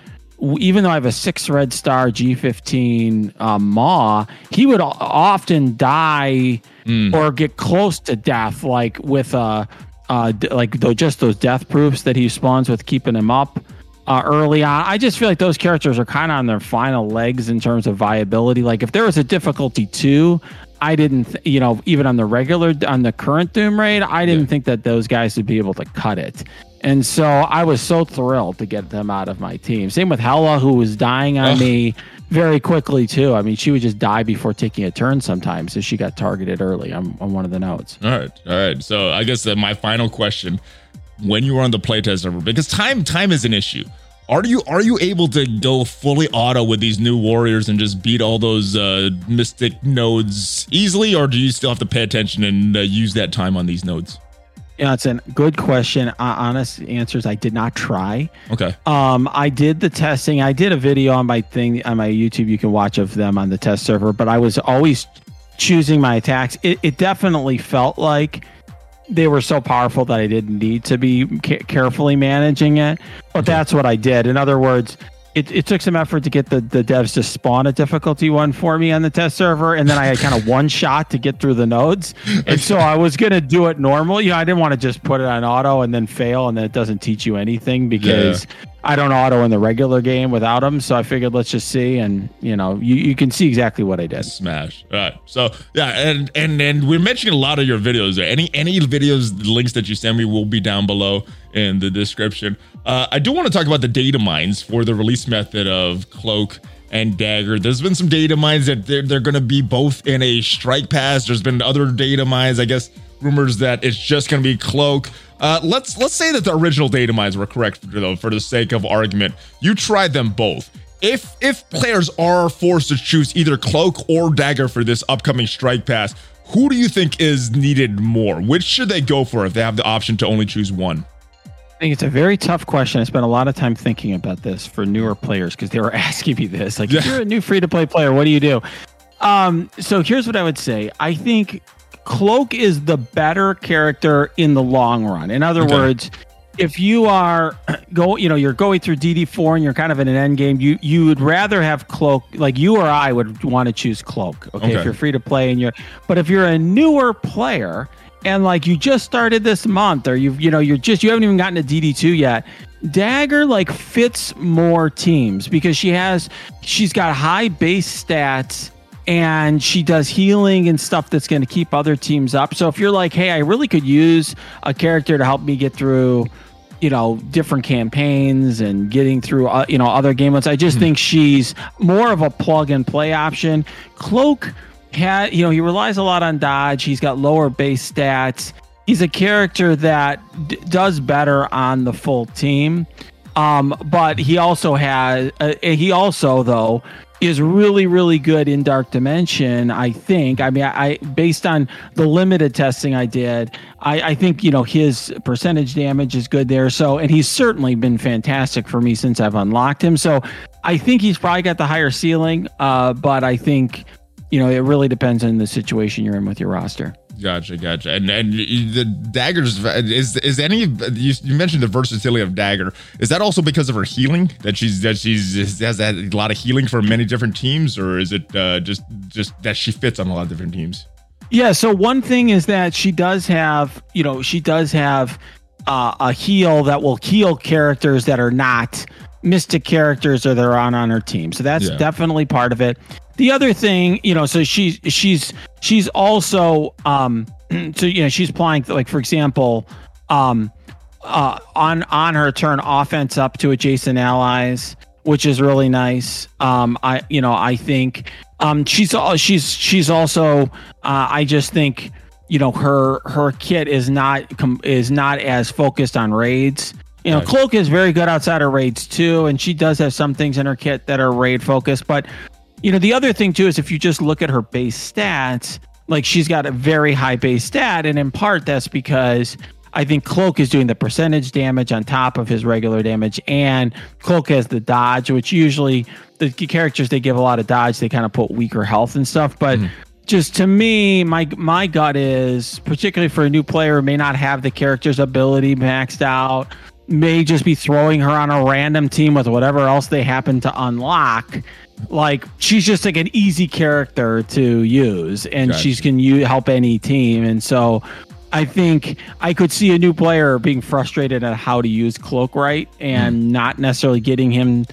even though I have a six red star G15 um, Maw, he would often die mm. or get close to death, like with a uh, like though just those death proofs that he spawns with keeping him up uh, early on. I just feel like those characters are kind of on their final legs in terms of viability. Like if there was a difficulty two, I didn't, th- you know, even on the regular on the current Doom raid, I didn't yeah. think that those guys would be able to cut it. And so I was so thrilled to get them out of my team. Same with Hela, who was dying on me very quickly too. I mean, she would just die before taking a turn sometimes if she got targeted early on, on one of the nodes. All right, all right. So I guess my final question: When you were on the playtest server, because time time is an issue. Are you are you able to go fully auto with these new warriors and just beat all those uh, mystic nodes easily, or do you still have to pay attention and uh, use that time on these nodes? Yeah, it's a good question. Uh, honest answers, I did not try. Okay. Um, I did the testing. I did a video on my thing on my YouTube. You can watch of them on the test server. But I was always choosing my attacks. It, it definitely felt like they were so powerful that I didn't need to be ca- carefully managing it. But okay. that's what I did. In other words, it, it took some effort to get the, the devs to spawn a difficulty one for me on the test server. And then I had kind of one shot to get through the nodes. And so I was going to do it normal. You know, I didn't want to just put it on auto and then fail and then it doesn't teach you anything because yeah. I don't auto in the regular game without them. So I figured let's just see. And, you know, you, you can see exactly what I did. Smash. All right. So, yeah. And, and, and we're mentioning a lot of your videos. Any, any videos, links that you send me will be down below in the description. Uh, I do want to talk about the data mines for the release method of Cloak and Dagger. There's been some data mines that they're, they're going to be both in a strike pass. There's been other data mines, I guess, rumors that it's just going to be Cloak. Uh, let's let's say that the original data mines were correct, though, for the sake of argument. You tried them both. If if players are forced to choose either Cloak or Dagger for this upcoming strike pass, who do you think is needed more? Which should they go for if they have the option to only choose one? I think it's a very tough question. I spent a lot of time thinking about this for newer players because they were asking me this. Like, yeah. if you're a new free to play player, what do you do? Um, so here's what I would say. I think Cloak is the better character in the long run. In other okay. words, if you are go, you know, you're going through DD4 and you're kind of in an end game, you you would rather have Cloak. Like you or I would want to choose Cloak. Okay, okay. if you're free to play and you're, but if you're a newer player and like you just started this month or you've you know you're just you haven't even gotten to dd2 yet. Dagger like fits more teams because she has she's got high base stats and she does healing and stuff that's going to keep other teams up. So if you're like hey i really could use a character to help me get through you know different campaigns and getting through uh, you know other game modes i just mm-hmm. think she's more of a plug and play option. Cloak had you know he relies a lot on dodge. He's got lower base stats. He's a character that d- does better on the full team. Um, but he also has uh, he also though is really really good in dark dimension i think i mean i, I based on the limited testing i did I, I think you know his percentage damage is good there so and he's certainly been fantastic for me since i've unlocked him so i think he's probably got the higher ceiling uh, but i think you know it really depends on the situation you're in with your roster Gotcha, gotcha. And and the daggers is is any you, you mentioned the versatility of dagger. Is that also because of her healing that she's that she's has a lot of healing for many different teams, or is it uh, just just that she fits on a lot of different teams? Yeah. So one thing is that she does have you know she does have uh, a heal that will heal characters that are not mystic characters or they're on on her team. So that's yeah. definitely part of it the other thing, you know, so she's she's she's also um so you know she's playing like for example, um uh on on her turn offense up to adjacent allies, which is really nice. Um I you know, I think um she's all she's she's also uh I just think you know her her kit is not com- is not as focused on raids. You know, Cloak is very good outside of raids too, and she does have some things in her kit that are raid focused. But you know, the other thing too is if you just look at her base stats, like she's got a very high base stat, and in part that's because I think Cloak is doing the percentage damage on top of his regular damage, and Cloak has the dodge, which usually the characters they give a lot of dodge, they kind of put weaker health and stuff. But mm-hmm. just to me, my my gut is particularly for a new player who may not have the character's ability maxed out, may just be throwing her on a random team with whatever else they happen to unlock like she's just like an easy character to use and gotcha. she's can you help any team and so I think I could see a new player being frustrated at how to use Cloak right and mm. not necessarily getting him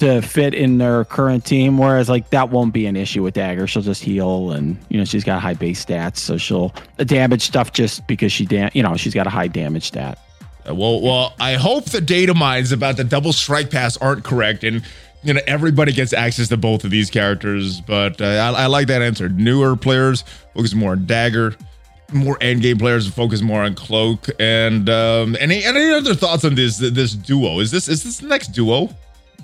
to fit in their current team. Whereas like that won't be an issue with Dagger. She'll just heal and you know she's got high base stats, so she'll damage stuff just because she dam- you know she's got a high damage stat. Well, well, I hope the data mines about the double strike pass aren't correct and you know everybody gets access to both of these characters but uh, I, I, like that answer. Newer players focus more on dagger more end game players focus more on cloak and um any any other thoughts on this this duo? Is this is this the next duo?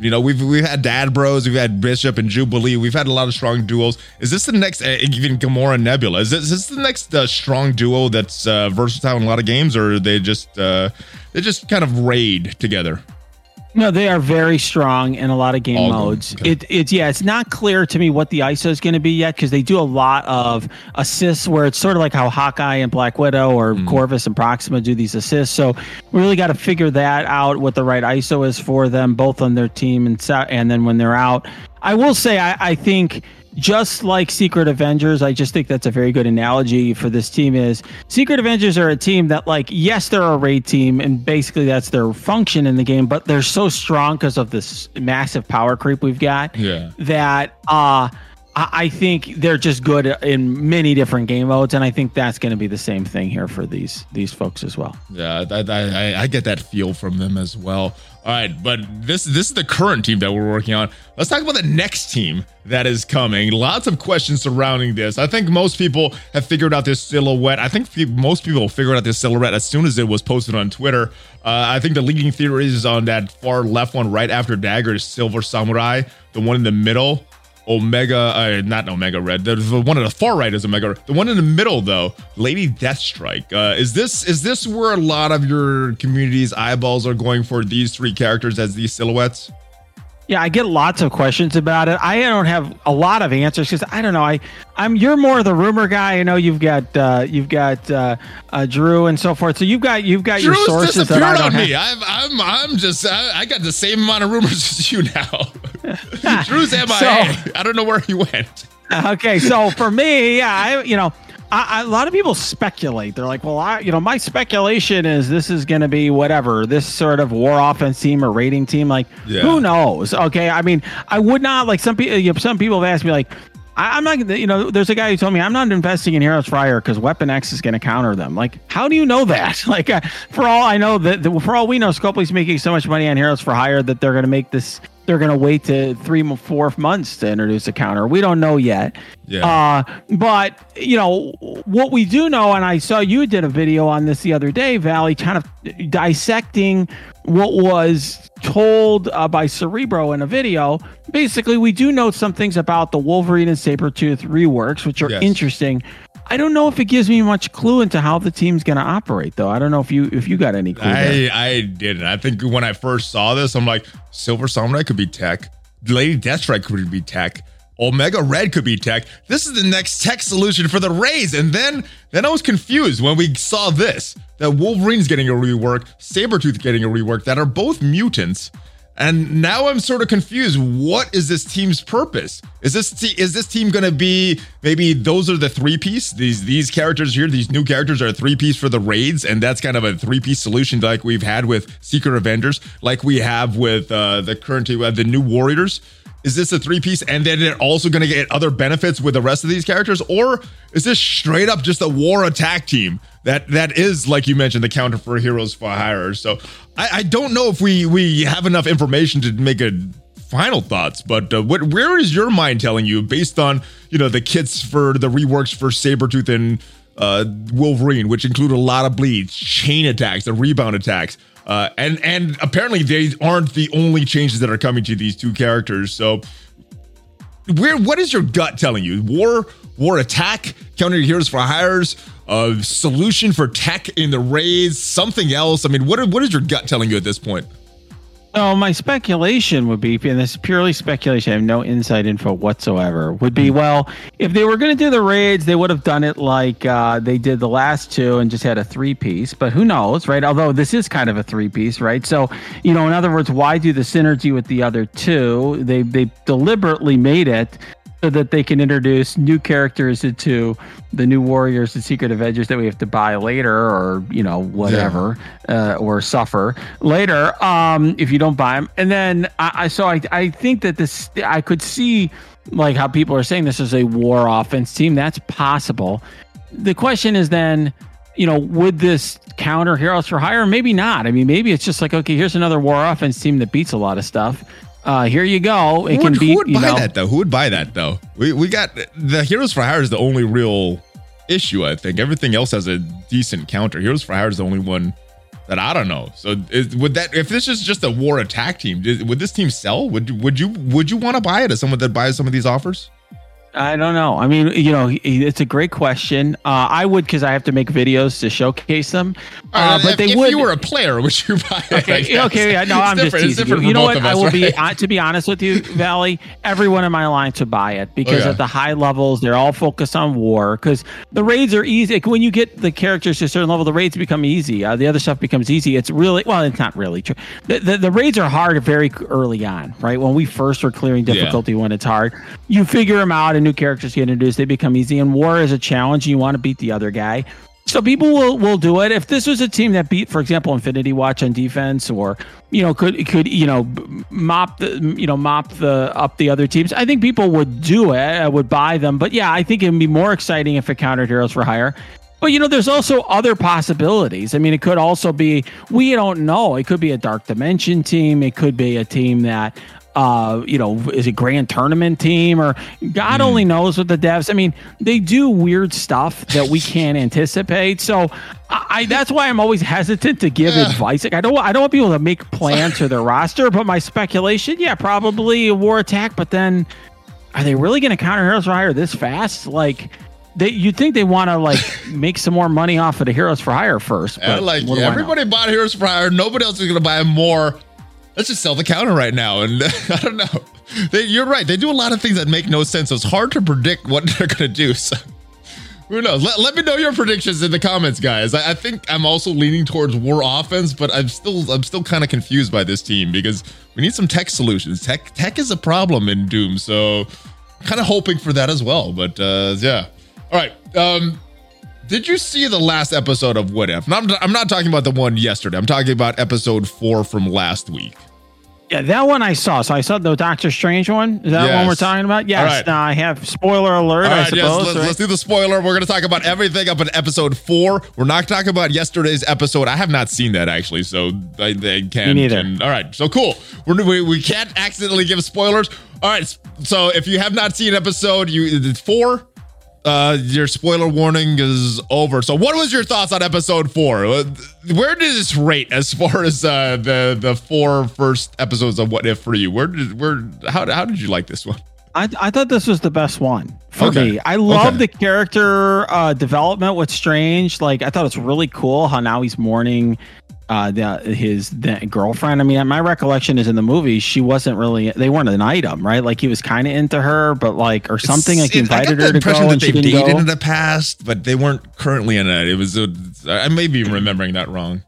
You know we've we've had dad bros we've had bishop and jubilee we've had a lot of strong duos. Is this the next uh, even gamora nebula? Is this, is this the next uh, strong duo that's uh, versatile in a lot of games or they just uh they just kind of raid together no, they are very strong in a lot of game All modes. Okay. It, it's yeah, it's not clear to me what the ISO is going to be yet because they do a lot of assists where it's sort of like how Hawkeye and Black Widow or mm. Corvus and Proxima do these assists. So we really got to figure that out what the right ISO is for them, both on their team and and then when they're out. I will say I, I think just like Secret Avengers, I just think that's a very good analogy for this team is Secret Avengers are a team that like yes, they're a raid team and basically that's their function in the game, but they're so strong because of this massive power creep we've got yeah. that uh I think they're just good in many different game modes, and I think that's going to be the same thing here for these these folks as well. Yeah, I, I, I get that feel from them as well. All right, but this this is the current team that we're working on. Let's talk about the next team that is coming. Lots of questions surrounding this. I think most people have figured out this silhouette. I think most people figured out this silhouette as soon as it was posted on Twitter. Uh, I think the leading theory is on that far left one, right after Dagger, is Silver Samurai. The one in the middle Omega, uh, not Omega Red. The, the one on the far right is Omega. The one in the middle, though, Lady Deathstrike. Uh, is this is this where a lot of your community's eyeballs are going for these three characters as these silhouettes? Yeah, I get lots of questions about it. I don't have a lot of answers because I don't know. I, I'm you're more the rumor guy. I know you've got uh, you've got uh, uh, Drew and so forth. So you've got you've got Drew's your sources that I don't on have. me. I'm I'm I'm just I, I, got the same amount of rumors as you now. Drew's MIA. So, I don't know where he went. Okay, so for me, yeah, I you know I, I, a lot of people speculate. They're like, well, I, you know, my speculation is this is going to be whatever, this sort of war offense team or rating team. Like, yeah. who knows? Okay. I mean, I would not like some people, you know, some people have asked me, like, I, am not, you know, there's a guy who told me I'm not investing in Heroes for Hire because Weapon X is going to counter them. Like, how do you know that? Like, uh, for all I know, that for all we know, Scopely's making so much money on Heroes for Hire that they're going to make this they're going to wait to three, four months to introduce a counter. We don't know yet. Yeah. Uh, but you know what we do know, and I saw you did a video on this the other day, Valley, kind of dissecting what was told uh, by Cerebro in a video. Basically, we do know some things about the Wolverine and Sabretooth reworks, which are Yes. interesting. I don't know if it gives me much clue into how the team's going to operate, though. I don't know if you if you got any clue. there. I I didn't. I think when I first saw this, I'm like, Silver Samurai could be tech. Lady Deathstrike could be tech. Omega Red could be tech. This is the next tech solution for the Rays. And then then I was confused when we saw this. That Wolverine's getting a rework, Sabretooth getting a rework that are both mutants. And now I'm sort of confused. What is this team's purpose? Is this te- is this team going to be maybe those are the three piece? These these characters here, these new characters are three piece for the raids, and that's kind of a three piece solution like we've had with Secret Avengers, like we have with uh, the current uh, the new Warriors. Is this a three piece, and then they're also going to get other benefits with the rest of these characters, or is this straight up just a war attack team that that is like you mentioned the counter for Heroes for Hire? So I, I don't know if we we have enough information to make a final thoughts, but uh, what where is your mind telling you based on you know the kits for the reworks for Sabretooth and uh, Wolverine, which include a lot of bleeds, chain attacks, the rebound attacks. Uh, and and apparently they aren't the only changes that are coming to these two characters. So where what is your gut telling you? War war attack, counter heroes for hires, a solution for tech in the raids, something else. I mean, what what is your gut telling you at this point? So my speculation would be, and this is purely speculation, I have no inside info whatsoever, would be, well, if they were going to do the raids, they would have done it like uh, they did the last two and just had a three piece, but who knows, right? Although this is kind of a three piece, right? So, you know, in other words, why do the synergy with the other two? They, they deliberately made it so that they can introduce new characters into the new warriors and secret avengers that we have to buy later or you know whatever uh, or suffer later um if you don't buy them and then i, I so I, I think that this i could see like how people are saying this is a war offense team. That's possible. The question is then you know would this counter heroes for hire? Maybe not. I mean maybe it's just like okay here's another war offense team that beats a lot of stuff uh, here you go. It who can would, be. who would buy know, that though? Who would buy that though? We we got the Heroes for Hire is the only real issue. I think everything else has a decent counter. Heroes for Hire is the only one that I don't know. So is, would that if this is just a war attack team, did- would this team sell? Would would you would you want to buy it as someone that buys some of these offers? I don't know. I mean, you know, it's a great question. Uh, I would because I have to make videos to showcase them. Uh, but if, they if would. you were a player, would you buy it? Okay, okay, yeah, no, It's I'm just teasing you. You know what? of I us, will be, right? uh, to be honest with you, Valley. Everyone in my line to buy it because Oh, yeah. at the high levels, they're all focused on war. Because the raids are easy. Like, when you get the characters to a certain level, the raids become easy. Uh, the other stuff becomes easy. It's really well, it's not really true. The, the, the raids are hard very early on, right? When we first were clearing Yeah. difficulty, when it's hard, you figure them out, and new characters get introduced. They become easy. And war is a challenge. You want to beat the other guy. So people will, will do it. If this was a team that beat, for example, Infinity Watch on defense, or you know, could could you know mop the you know mop the up the other teams, I think people would do it. I would buy them. But yeah, I think it'd be more exciting if it countered Heroes for Hire. But you know, there's also other possibilities. I mean, it could also be we don't know. It could be a Dark Dimension team. It could be a team that uh you know is a grand tournament team or god only knows what the devs i mean they do weird stuff that we can't anticipate so I, I that's why i'm always hesitant to give advice like i don't i don't want people to make plans for their roster but my speculation yeah probably a war attack but then are they really to counter heroes for hire this fast like they you'd think they want to like make some more money off of the heroes for hire first Yeah, but like I know? everybody bought Heroes for Hire. Nobody else is going to buy more. Let's just sell the counter right now. And I don't know. They, you're right. They do a lot of things that make no sense. So it's hard to predict what they're going to do. So who knows? Let, let me know your predictions in the comments, guys. I, I think I'm also leaning towards war offense, but I'm still I'm still kind of confused by this team because we need some tech solutions. Tech tech is a problem in Doom. So kind of hoping for that as well. But uh, yeah. All right. Um, did you see the last episode of What If? I'm, I'm not talking about the one yesterday. I'm talking about episode four from last week. Yeah, that one I saw. So I saw the Doctor Strange one. Is that Yes. one we're talking about? Yes. right. Now I have spoiler alert. All I suppose. yes, let's, right? let's do the spoiler. We're going to talk about everything up in episode four. We're not talking about yesterday's episode. I have not seen that actually, so I, I can't. Me neither. and- all right, so cool. We're, we we can't accidentally give spoilers. All right, so if you have not seen episode you four, uh, your spoiler warning is over. So, what was your thoughts on episode four? Uh, Where did this rate as far as uh, the the four first episodes of What If for you? Where did where how how did you like this one? I, I thought this was the best one for Okay. me. I love Okay. the character uh, development with Strange. Like I thought it's really cool how now he's mourning uh, the, his girlfriend. I mean, my recollection is in the movie she wasn't really they weren't an item, right? Like he was kind of into her, but like or something. Like he It's- I got invited the her to impression go that and she they've didn't dated go. in the past, but they weren't currently in it. It was a, I may be remembering that wrong.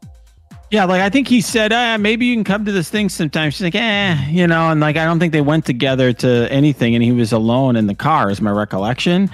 Yeah, like I think he said, eh, maybe you can come to this thing sometime. She's like, eh, you know, and like I don't think they went together to anything, and he was alone in the car, is my recollection.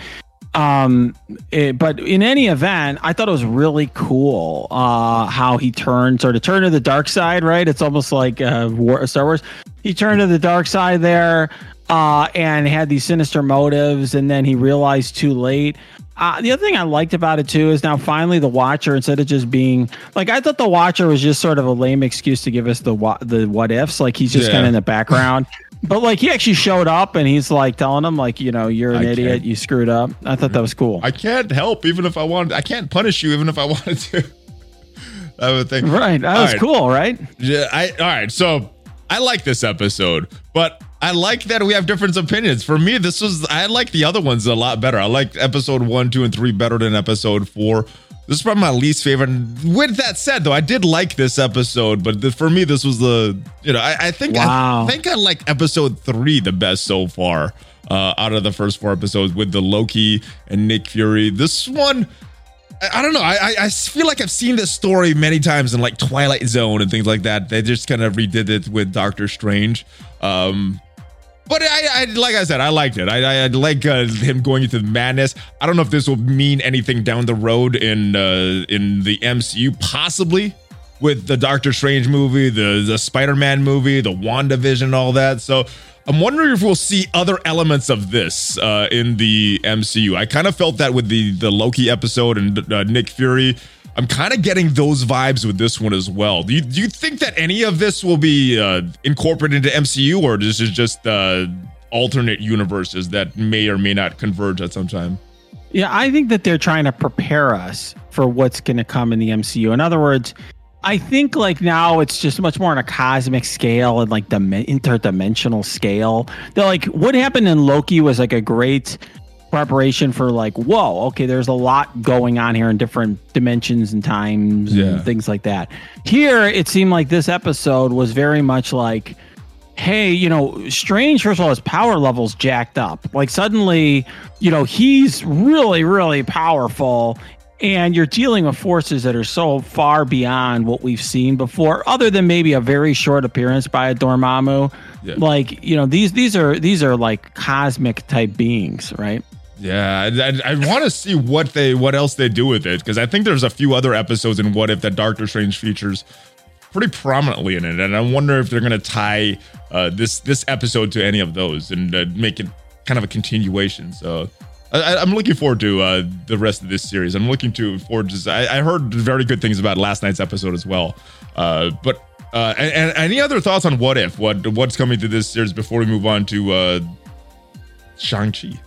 Um, it- but in any event, I thought it was really cool uh, how he turned, sort of turned to the dark side, right? It's almost like uh, War, Star Wars. He turned to the dark side there uh, and had these sinister motives, and then he realized too late. Uh, the other thing I liked about it too is now finally the Watcher, instead of just being like I thought the Watcher was just sort of a lame excuse to give us the wa- the what ifs, like he's just Yeah. kind of in the background. But like he actually showed up and he's like telling him like you know you're an I idiot, can't- you screwed up. I thought that was cool. I can't help even if I wanted. I can't punish you even if I wanted to. I would think. right, that All was right. cool, right? Yeah, I all right. So I like this episode, but I like that we have different opinions. For me, this was I like the other ones a lot better. I like episode one, two, and three better than episode four. This is probably my least favorite. With that said, though, I did like this episode, but the, for me, this was the you know I, I think Wow. I think I like episode three the best so far uh, out of the first four episodes with the Loki and Nick Fury. This one. I- I don't know. I, I I feel like I've seen this story many times in like Twilight Zone and things like that. They just kind of redid it with Doctor Strange. Um, but I, I like I said, I liked it. I, I, I like uh, him going into madness. I don't know if this will mean anything down the road in uh, in the MCU, possibly with the Doctor Strange movie, the the Spider Man movie, the WandaVision, all that. So I'm wondering if we'll see other elements of this uh, in the MCU. I kind of felt that with the the Loki episode and uh, Nick Fury. I'm kind of getting those vibes with this one as well. Do you, do you think that any of this will be uh, incorporated into MCU, or this is just uh, alternate universes that may or may not converge at some time? Yeah, I think that they're trying to prepare us for what's going to come in the MCU. In other words, I think like now it's just much more on a cosmic scale and like the interdimensional scale. They're like, what happened in Loki was like a great preparation for like, whoa, okay, there's a lot going on here in different dimensions and times Yeah. and things like that. Here, it seemed like this episode was very much like, hey, you know, Strange, first of all, his power level's jacked up. Like suddenly, you know, he's really, really powerful. And you're dealing with forces that are so far beyond what we've seen before, other than maybe a very short appearance by a Dormammu. Yeah. Like, you know, these these are these are like cosmic type beings, right? Yeah, I, I, want to see what they what else they do with it because I think there's a few other episodes in What If that Doctor Strange features pretty prominently in it, and I wonder if they're gonna tie uh, this this episode to any of those and uh, make it kind of a continuation. So. I, I'm looking forward to uh, the rest of this series. I'm looking to forward to. I, I heard very good things about last night's episode as well. Uh, but uh, and, and any other thoughts on what if? What what's coming to this series before we move on to uh, Shang Chi?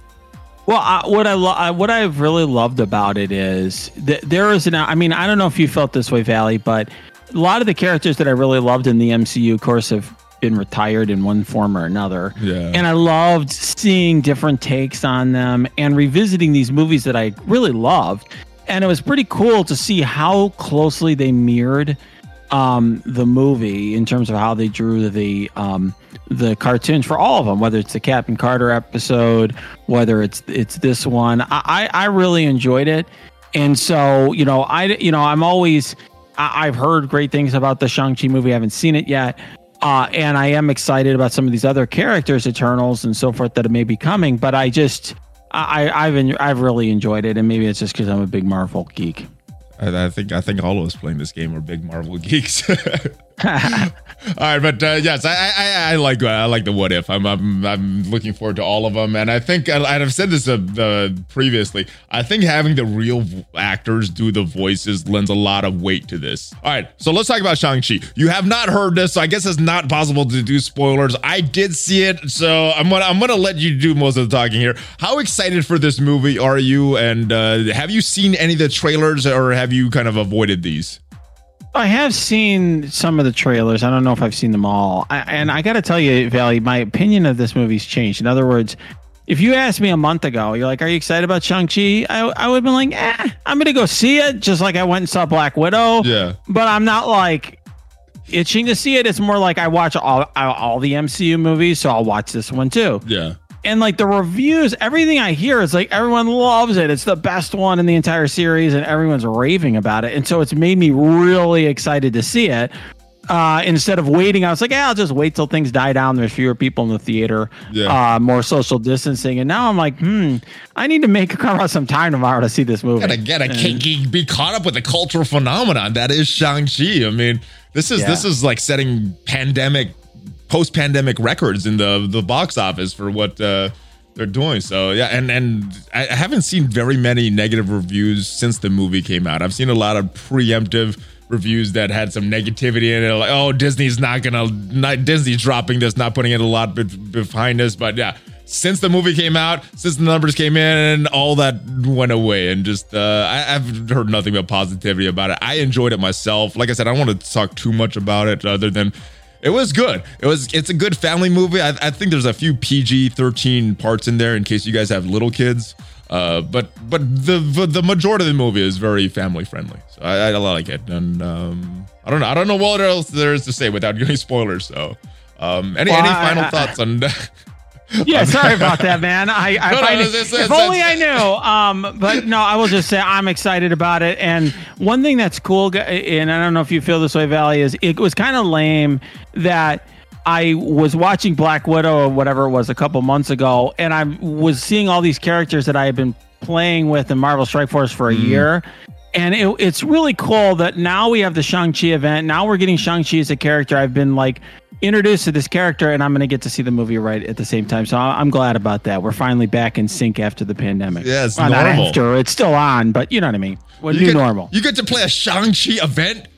Well, I, what I, lo- I what I've really loved about it is that there is an. I mean, I don't know if you felt this way, Valley, but a lot of the characters that I really loved in the MCU, of course, have been retired in one form or another. Yeah. And I loved seeing different takes on them and revisiting these movies that I really loved. And it was pretty cool to see how closely they mirrored um, the movie in terms of how they drew the um, the cartoons for all of them, whether it's the Captain Carter episode, whether it's it's this one. I I, really enjoyed it, and so you know I you know I'm always I, I've heard great things about the Shang Chi movie. I haven't seen it yet. Uh, and I am excited about some of these other characters, Eternals and so forth, that may be coming. But I just, I, I've en- I've really enjoyed it, and maybe it's just because I'm a big Marvel geek. I, I think I think all of us playing this game are big Marvel geeks. All right, but uh, yes, I, I I like I like the what if. I'm I'm I'm looking forward to all of them, and I think and I've said this uh, uh, previously. I think having the real actors do the voices lends a lot of weight to this. All right, so let's talk about Shang Chi. You have not heard this, so I guess it's not possible to do spoilers. I did see it, so I'm gonna I'm gonna let you do most of the talking here. How excited for this movie are you? And uh, have you seen any of the trailers, or have you kind of avoided these? I have seen some of the trailers. I don't know if I've seen them all. I, and I got to tell you, Valley, my opinion of this movie's changed. In other words, if you asked me a month ago, you're like, "Are you excited about Shang Chi?" I, I would have been like, "Eh, I'm gonna go see it," just like I went and saw Black Widow. Yeah. But I'm not like itching to see it. It's more like I watch all all the MCU movies, so I'll watch this one too. Yeah. And like the reviews, everything I hear is like everyone loves it. It's the best one in the entire series, and everyone's raving about it. And so it's made me really excited to see it. Uh, instead of waiting, I was like, yeah, I'll just wait till things die down. There's fewer people in the theater, Yeah. uh, more social distancing. And now I'm like, hmm, I need to make carve out some time tomorrow to see this movie. gotta get a And- be caught up with the cultural phenomenon that is Shang Chi. I mean, this is Yeah. this is like setting pandemic, post pandemic records in the the box office for what uh, they're doing. So yeah, and and I haven't seen very many negative reviews since the movie came out. I've seen a lot of preemptive reviews that had some negativity in it, like oh Disney's not gonna, not Disney's dropping this, not putting it a lot be- behind us. But yeah, since the movie came out, since the numbers came in, all that went away, and just uh, I, I've heard nothing but positivity about it. I enjoyed it myself. Like I said, I don't want to talk too much about it, other than it was good. It was. It's a good family movie. I, I think there's a few PG thirteen parts in there in case you guys have little kids. Uh, but but the, the the majority of the movie is very family friendly, so I, I like it. And um, I don't know. I don't know what else there is to say without giving spoilers. So, um, any Well, any I- final I- thoughts on? Yeah, sorry about that, man. I, I No, no, find it, it's- it's- if only I knew. Um, but no, I will just say I'm excited about it. And one thing that's cool, and I don't know if you feel this way, Valley, is it was kind of lame that I was watching Black Widow or whatever it was a couple months ago, and I was seeing all these characters that I had been playing with in Marvel Strike Force for a year. And it, it's really cool that now we have the Shang-Chi event. Now we're getting Shang-Chi as a character. I've been like introduced to this character and I'm going to get to see the movie right at the same time. So I'm glad about that. We're finally back in sync after the pandemic. Yeah, it's Well, not normal. after. It's still on, but you know what I mean. Well, new get, normal. You get to play a Shang Chi event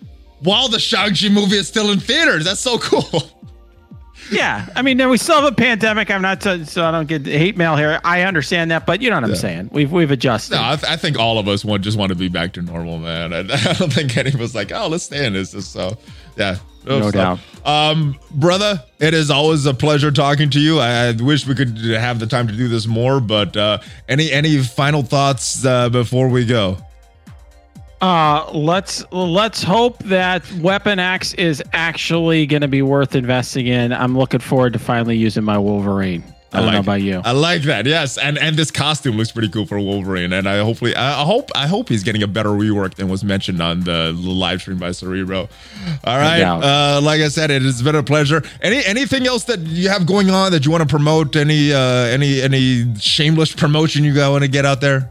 while the Shang Chi movie is still in theaters. That's so cool. yeah. I mean, we still have a pandemic. I'm not, so so I don't get hate mail here. I understand that, but you know what I'm saying. We've, we've adjusted. No, I, th- I think all of us want just want to be back to normal, man. I, I don't think any of us like, oh, let's stay in this. So, yeah, No doubt. Um, brother, it is always a pleasure talking to you. I, I wish we could have the time to do this more, but uh, any any final thoughts uh, before we go? Uh, let's let's hope that Weapon X is actually going to be worth investing in. I'm looking forward to finally using my Wolverine. I, don't know about you. I like that. Yes, and and this costume looks pretty cool for Wolverine, and I hopefully I I hope I hope he's getting a better rework than was mentioned on the, the live stream by Cerebro. All right, doubt. uh, like I said, it has been a pleasure. Any anything else that you have going on that you want to promote? Any uh, any any shameless promotion you want to get out there?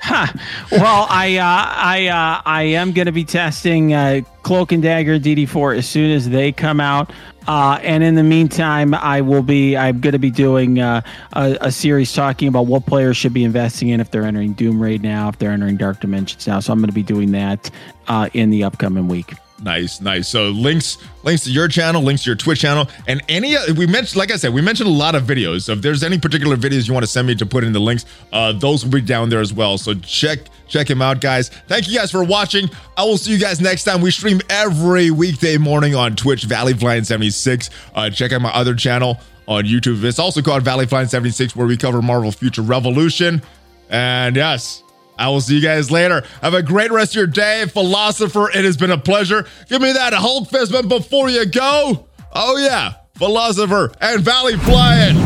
Huh. Well, I uh, I uh, I am going to be testing uh, Cloak and Dagger DD4 as soon as they come out. Uh, and in the meantime, I will be I'm going to be doing uh, a, a series talking about what players should be investing in if they're entering Doom Raid now, if they're entering Dark Dimensions now. So I'm going to be doing that uh, in the upcoming week. Nice, nice. So links, links to your channel, links to your Twitch channel, and any. We mentioned, like I said, we mentioned a lot of videos. So if there's any particular videos you want to send me to put in the links, uh, those will be down there as well. So check check him out, guys. Thank you guys for watching. I will see you guys next time. We stream every weekday morning on Twitch, Valley Flying 76. Uh, check out my other channel on YouTube. It's also called Valley Flying 76, where we cover Marvel Future Revolution. And yes. I will see you guys later. Have a great rest of your day, philosopher. It has been a pleasure. Give me that Hulk fist bump before you go. Oh yeah, philosopher and Valley flying.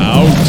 Out.